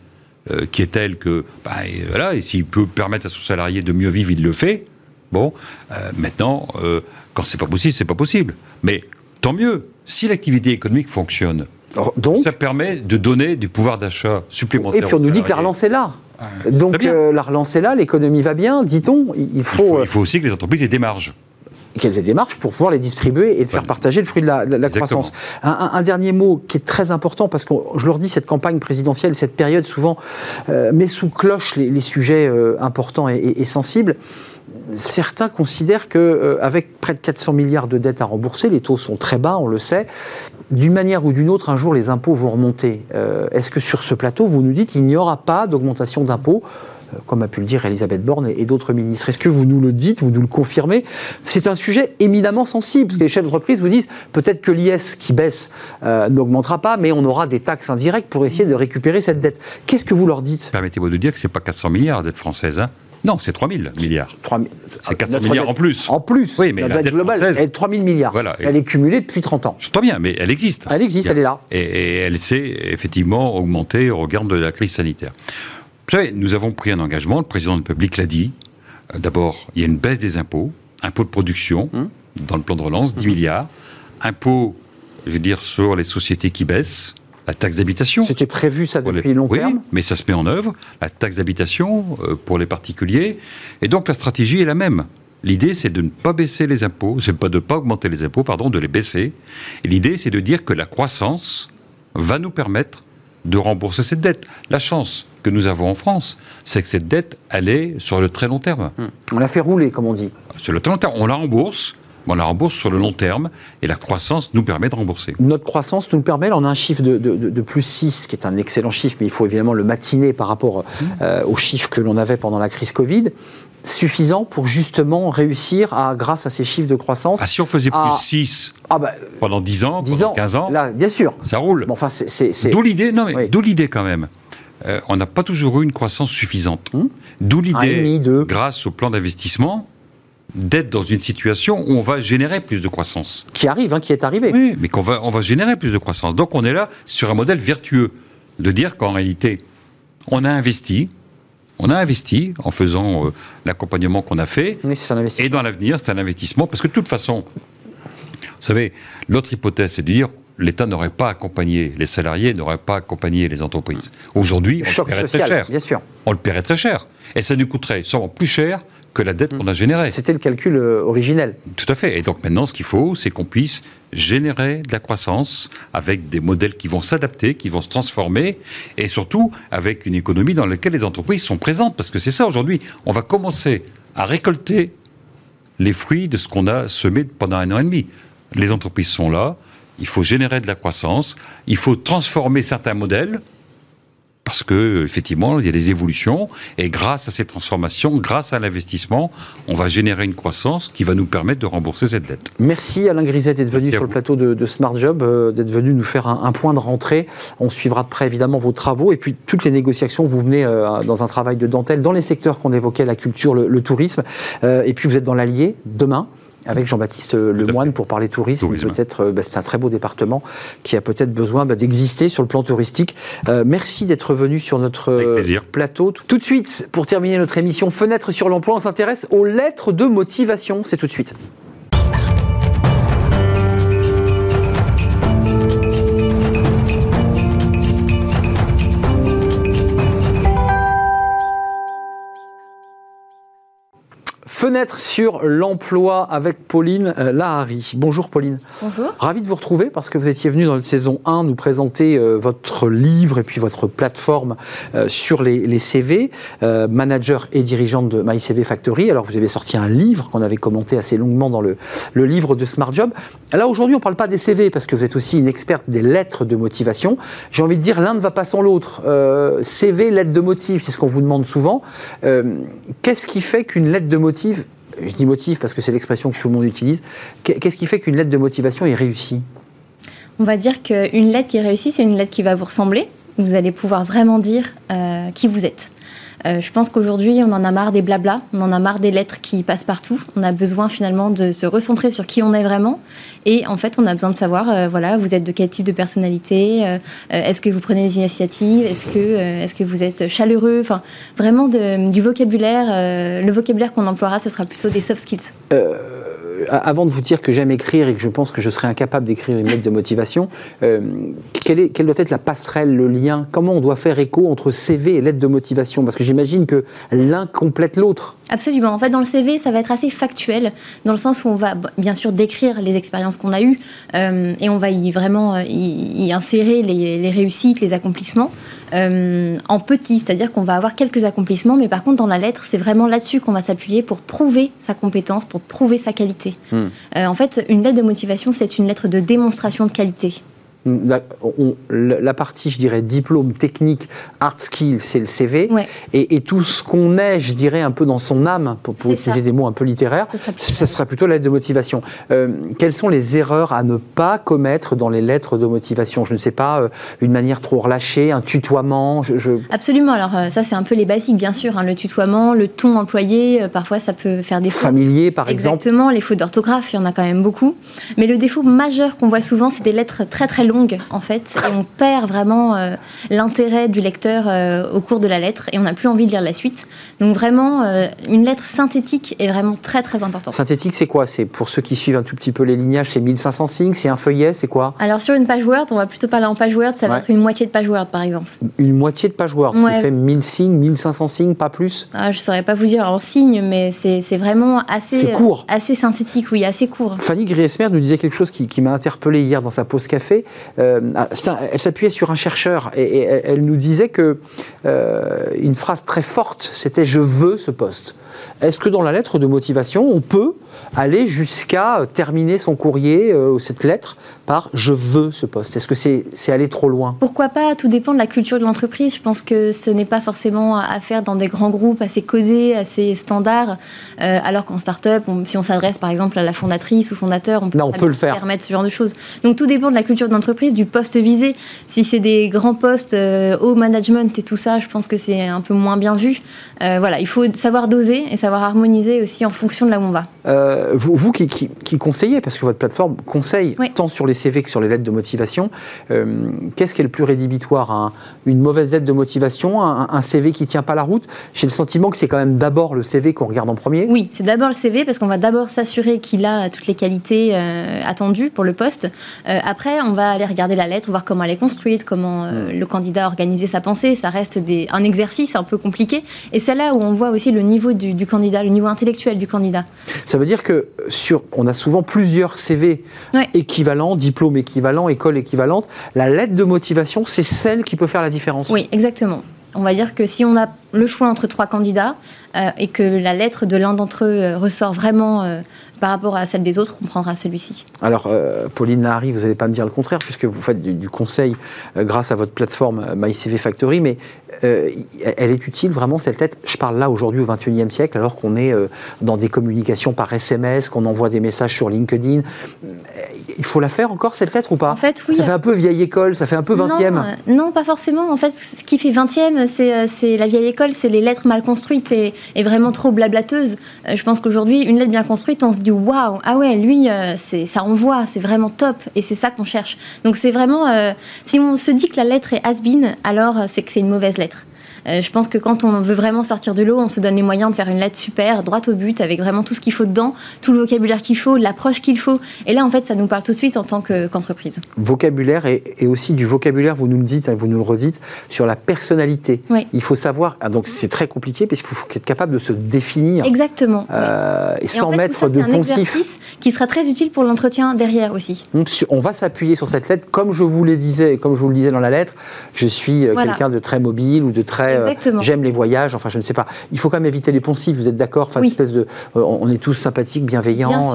euh, qui est telle que. Bah, et voilà, et s'il peut permettre à son salarié de mieux vivre, il le fait. Bon, euh, maintenant, euh, quand c'est pas possible, c'est pas possible. Mais tant mieux. Si l'activité économique fonctionne, donc, ça permet de donner du pouvoir d'achat supplémentaire. Et puis on nous dit que la relance est là. Donc euh, la relance est là, l'économie va bien, dit-on. Il faut, il faut, aussi que les entreprises aient des marges. qu'elles aient des marges pour pouvoir les distribuer et faire partager le fruit de la, croissance. Un, dernier mot qui est très important, parce que je leur dis, cette campagne présidentielle, cette période souvent euh, met sous cloche les, sujets euh, importants et, sensibles. Certains considèrent qu'avec près de 400 milliards de dettes à rembourser, les taux sont très bas, on le sait, d'une manière ou d'une autre, un jour, les impôts vont remonter. Euh, est-ce que sur ce plateau, vous nous dites qu'il n'y aura pas d'augmentation d'impôts euh, comme a pu le dire Elisabeth Borne et, d'autres ministres? Est-ce que vous nous le dites, vous nous le confirmez? C'est un sujet éminemment sensible, parce que les chefs d'entreprise vous disent peut-être que l'IS qui baisse euh, n'augmentera pas, mais on aura des taxes indirectes pour essayer de récupérer cette dette. Qu'est-ce que vous leur dites? Permettez-moi de dire que ce n'est pas 400 milliards d'aides françaises. Hein non, c'est 3 000 milliards. C'est 400 milliards en plus. En plus Oui, mais la, dette globale, elle est 3 000 milliards. Voilà. Elle est cumulée depuis 30 ans. Je sais bien, mais elle existe. Elle existe, elle est là. Et, elle s'est effectivement augmentée au regard de la crise sanitaire. Vous savez, nous avons pris un engagement, le président de la République l'a dit. Euh, d'abord, il y a une baisse des impôts, impôts de production, hum. dans le plan de relance, 10 hum. milliards. Impôts, je veux dire, sur les sociétés qui baissent, la taxe d'habitation. C'était prévu ça depuis longtemps. Oui, mais ça se met en œuvre. La taxe d'habitation euh, pour les particuliers. Et donc la stratégie est la même. L'idée, c'est de ne pas baisser les impôts, c'est pas de ne pas augmenter les impôts, pardon, de les baisser. Et l'idée, c'est de dire que la croissance va nous permettre de rembourser cette dette. La chance que nous avons en France, c'est que cette dette, elle est sur le très long terme. On la fait rouler, comme on dit. Sur le très long terme, on la rembourse, on la rembourse sur le long terme et la croissance nous permet de rembourser. Notre croissance nous permet. On a un chiffre de, plus 6, qui est un excellent chiffre, mais il faut évidemment le matiner par rapport euh, aux chiffres que l'on avait pendant la crise Covid suffisant pour justement réussir à, grâce à ces chiffres de croissance. Ah, si on faisait plus 6 ah bah, pendant 10 ans, 10 pendant ans, 15 ans, là, bien sûr. Ça roule. enfin, c'est, D'où l'idée, non mais d'où l'idée quand même. Euh, on n'a pas toujours eu une croissance suffisante. Hmm d'où l'idée, grâce au plan d'investissement, d'être dans une situation où on va générer plus de croissance. Qui arrive, hein, qui est arrivé. Oui, mais qu'on va, on va générer plus de croissance. Donc on est là sur un modèle vertueux de dire qu'en réalité, on a investi, on a investi en faisant euh, l'accompagnement qu'on a fait. et dans l'avenir, c'est un investissement parce que de toute façon, vous savez, l'autre hypothèse, c'est de dire l'État n'aurait pas accompagné les salariés, n'aurait pas accompagné les entreprises. Aujourd'hui, on le paierait très cher. Bien sûr. On le paierait très cher. Et ça nous coûterait sûrement plus cher que la dette qu'on a générée. C'était le calcul euh, originel. Tout à fait. Et donc maintenant, ce qu'il faut, c'est qu'on puisse générer de la croissance avec des modèles qui vont s'adapter, qui vont se transformer, et surtout avec une économie dans laquelle les entreprises sont présentes. Parce que c'est ça aujourd'hui. On va commencer à récolter les fruits de ce qu'on a semé pendant un an et demi. Les entreprises sont là. Il faut générer de la croissance. Il faut transformer certains modèles parce que effectivement, il y a des évolutions et grâce à ces transformations, grâce à l'investissement, on va générer une croissance qui va nous permettre de rembourser cette dette. Merci Alain Griset d'être venu sur le plateau de, Smart Job, euh, d'être venu nous faire un, point de rentrée. On suivra de près évidemment vos travaux et puis toutes les négociations. Vous venez euh, dans un travail de dentelle dans les secteurs qu'on évoquait, la culture, le, tourisme, euh, et puis vous êtes dans l'Allier demain avec Jean-Baptiste Lemoine pour parler tourisme. Peut-être, euh, bah, c'est un très beau département qui a peut-être besoin bah, d'exister sur le plan touristique. Euh, merci d'être venu sur notre euh, plateau. Tout de suite, pour terminer notre émission Fenêtre sur l'emploi, on s'intéresse aux lettres de motivation. C'est tout de suite. Fenêtre sur l'emploi avec Pauline euh, Lahari. Bonjour Pauline. Bonjour. Ravi de vous retrouver parce que vous étiez venu dans la saison 1 nous présenter euh, votre livre et puis votre plateforme euh, sur les, CV, manager et dirigeante de MyCV Factory. Alors vous avez sorti un livre qu'on avait commenté assez longuement dans le, le livre de Smart Job. Là aujourd'hui on ne parle pas des CV parce que vous êtes aussi une experte des lettres de motivation. J'ai envie de dire l'un ne va pas sans l'autre. CV, lettre de motif, c'est ce qu'on vous demande souvent. Qu'est-ce qui fait qu'une lettre de motif je dis motif parce que c'est l'expression que tout le monde utilise, qu'est-ce qui fait qu'une lettre de motivation est réussie? On va dire qu'une lettre qui est réussie, c'est une lettre qui va vous ressembler. Vous allez pouvoir vraiment dire qui vous êtes. Euh, je pense qu'aujourd'hui, on en a marre des blabla, on en a marre des lettres qui passent partout. On a besoin finalement de se recentrer sur qui on est vraiment. Et en fait, on a besoin de savoir, euh, voilà, vous êtes de quel type de personnalité euh, Est-ce que vous prenez des initiatives Est-ce que, est que vous êtes chaleureux? Enfin, vraiment du vocabulaire. le vocabulaire qu'on emploiera, ce sera plutôt des soft skills avant de vous dire que j'aime écrire et que je pense que je serais incapable d'écrire une lettre de motivation, euh, quelle, doit être la passerelle, le lien? Comment on doit faire écho entre CV et lettre de motivation? Parce que j'imagine que l'un complète l'autre. Absolument. En fait, dans le CV, ça va être assez factuel, dans le sens où on va bien sûr décrire les expériences qu'on a eues euh, et on va y vraiment euh, y, insérer les, réussites, les accomplissements euh, en petit, c'est-à-dire qu'on va avoir quelques accomplissements, mais par contre, dans la lettre, c'est vraiment là-dessus qu'on va s'appuyer pour prouver sa compétence, pour prouver sa qualité. Hmm. en fait, une lettre de motivation, c'est une lettre de démonstration de qualité la, partie, je dirais, diplôme technique, hard skill, c'est le CV. Et, tout ce qu'on est, je dirais, un peu dans son âme, pour, utiliser des mots un peu littéraires, ce sera plutôt, la lettre de motivation. Euh, quelles sont les erreurs à ne pas commettre dans les lettres de motivation? Je ne sais pas, euh, une manière trop relâchée, un tutoiement je, Absolument. Alors, euh, ça, c'est un peu les basiques, bien sûr. Hein. le tutoiement, le ton employé, parfois, ça peut faire des fautes. Familier, par exemple. Exactement. Les fautes d'orthographe, il y en a quand même beaucoup. Mais le défaut majeur qu'on voit souvent, c'est des lettres très, très longues longue en fait et on perd vraiment euh, l'intérêt du lecteur euh, au cours de la lettre et on n'a plus envie de lire la suite. Donc vraiment euh, une lettre synthétique est vraiment très très importante. Synthétique c'est quoi? C'est pour ceux qui suivent un tout petit peu les lignages, c'est 1500 signes, c'est un feuillet, c'est quoi? Alors sur une page Word, on va plutôt parler en page Word, ça va être une moitié de page Word par exemple. Une moitié de page Word qui fait 1000 signes, 1500 signes, pas plus? Ah, Je saurais pas vous dire en signes, mais c'est vraiment assez court. assez synthétique, oui, assez court. Fanny Griesmer nous disait quelque chose qui, qui m'a interpellé hier dans sa pause café. Euh, ah, elle s'appuyait sur un chercheur et, elle nous disait que euh, une phrase très forte, c'était je veux ce poste. Est-ce que dans la lettre de motivation, on peut aller jusqu'à terminer son courrier, euh, cette lettre, par je veux ce poste Est-ce que c'est aller trop loin? Pourquoi pas? Tout dépend de la culture de l'entreprise. Je pense que ce n'est pas forcément à faire dans des grands groupes assez causés, assez standards. Euh, alors qu'en start-up, si on s'adresse par exemple à la fondatrice ou fondateur, on peut, on peut le faire. permettre ce genre de choses. Donc tout dépend de la culture de l'entreprise, du poste visé. Si c'est des grands postes euh, au management et tout ça, je pense que c'est un peu moins bien vu. voilà, il faut savoir doser et savoir harmoniser aussi en fonction de là où on va. Euh, vous, vous qui, qui, conseillez, parce que votre plateforme conseille tant sur les CV que sur les lettres de motivation, euh, qu'est-ce qui est le plus rédhibitoire Une mauvaise lettre de motivation, un, CV qui ne tient pas la route? J'ai le sentiment que c'est quand même d'abord le CV qu'on regarde en premier. Oui, c'est d'abord le CV parce qu'on va d'abord s'assurer qu'il a toutes les qualités euh, attendues pour le poste. après, on va aller regarder la lettre, voir comment elle est construite, comment hmm. le candidat a organisé sa pensée. Ça reste des, un exercice un peu compliqué. Et c'est là où on voit aussi le niveau du, du candidat, le niveau intellectuel du candidat. Ça veut dire que sur, on a souvent plusieurs CV équivalents, diplômes équivalents, écoles équivalentes. La lettre de motivation, c'est celle qui peut faire la différence. Oui, exactement. On va dire que si on a le choix entre trois candidats euh, et que la lettre de l'un d'entre eux euh, ressort vraiment euh, par rapport à celle des autres, on prendra celui-ci. Alors, Pauline Lahari, vous n'allez pas me dire le contraire, puisque vous faites du, conseil grâce à votre plateforme MyCV Factory, mais elle est utile vraiment cette lettre Je parle là aujourd'hui au XXIe siècle, alors qu'on est dans des communications par SMS, qu'on envoie des messages sur LinkedIn. Il faut la faire encore cette lettre ou pas? En fait, oui. Ça fait un peu vieille école, ça fait un peu 20e. Non, non pas forcément. En fait, ce qui fait 20e, c'est la vieille école c'est les lettres mal construites et, vraiment trop blablateuses. Euh, je pense qu'aujourd'hui, une lettre bien construite, on se dit waouh, ah ouais, lui, euh, ça envoie, c'est vraiment top et c'est ça qu'on cherche. Donc c'est vraiment, euh, si on se dit que la lettre est has-been, alors c'est que c'est une mauvaise lettre. Euh, je pense que quand on veut vraiment sortir de l'eau, on se donne les moyens de faire une lettre super, droite au but, avec vraiment tout ce qu'il faut dedans, tout le vocabulaire qu'il faut, l'approche qu'il faut. Et là, en fait, ça nous parle tout de suite en tant qu'entreprise. vocabulaire et, aussi du vocabulaire, vous nous le dites, hein, vous nous le redites, sur la personnalité. Il faut savoir, ah, donc c'est très compliqué, parce qu'il faut être capable de se définir. Exactement. Euh, et, sans mettre de poncif. C'est un exercice qui sera très utile pour l'entretien derrière aussi. on va s'appuyer sur cette lettre, comme je vous le disais, comme je vous le disais dans la lettre, je suis euh, quelqu'un de très mobile ou de très après, j'aime les voyages, enfin je ne sais pas. Il faut quand même éviter les poncifs, vous êtes d'accord? Enfin, espèce de, on est tous sympathiques, bienveillants.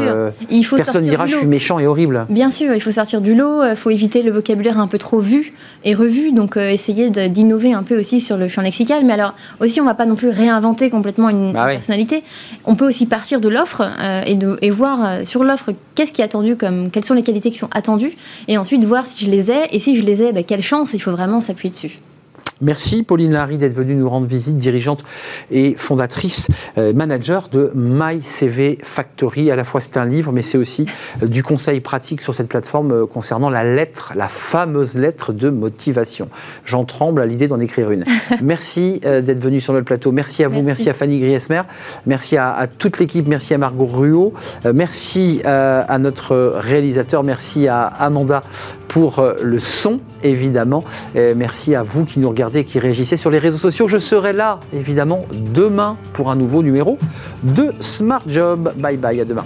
il faut personne dira je suis méchant et horrible. Bien sûr, il faut sortir du lot, il faut éviter le vocabulaire un peu trop vu et revu, donc essayer d'innover un peu aussi sur le champ lexical. Mais alors aussi, on ne va pas non plus réinventer complètement une, bah personnalité. On peut aussi partir de l'offre et, de, et voir sur l'offre qu'est-ce qui est attendu, comme, quelles sont les qualités qui sont attendues, et ensuite voir si je les ai, et si je les ai, ben, quelle chance, il faut vraiment s'appuyer dessus. Merci Pauline Larry d'être venue nous rendre visite, dirigeante et fondatrice, euh, manager de MyCV Factory. À la fois c'est un livre, mais c'est aussi euh, du conseil pratique sur cette plateforme euh, concernant la lettre, la fameuse lettre de motivation. J'en tremble à l'idée d'en écrire une. merci d'être venue sur notre plateau. Merci à vous, merci, à Fanny Griesmer, merci à, toute l'équipe, merci à Margot Ruot, merci à notre réalisateur, merci à Amanda pour le son, évidemment. merci à vous qui nous regardez qui réagissait sur les réseaux sociaux. Je serai là, évidemment, demain pour un nouveau numéro de Smart Job. Bye bye, à demain.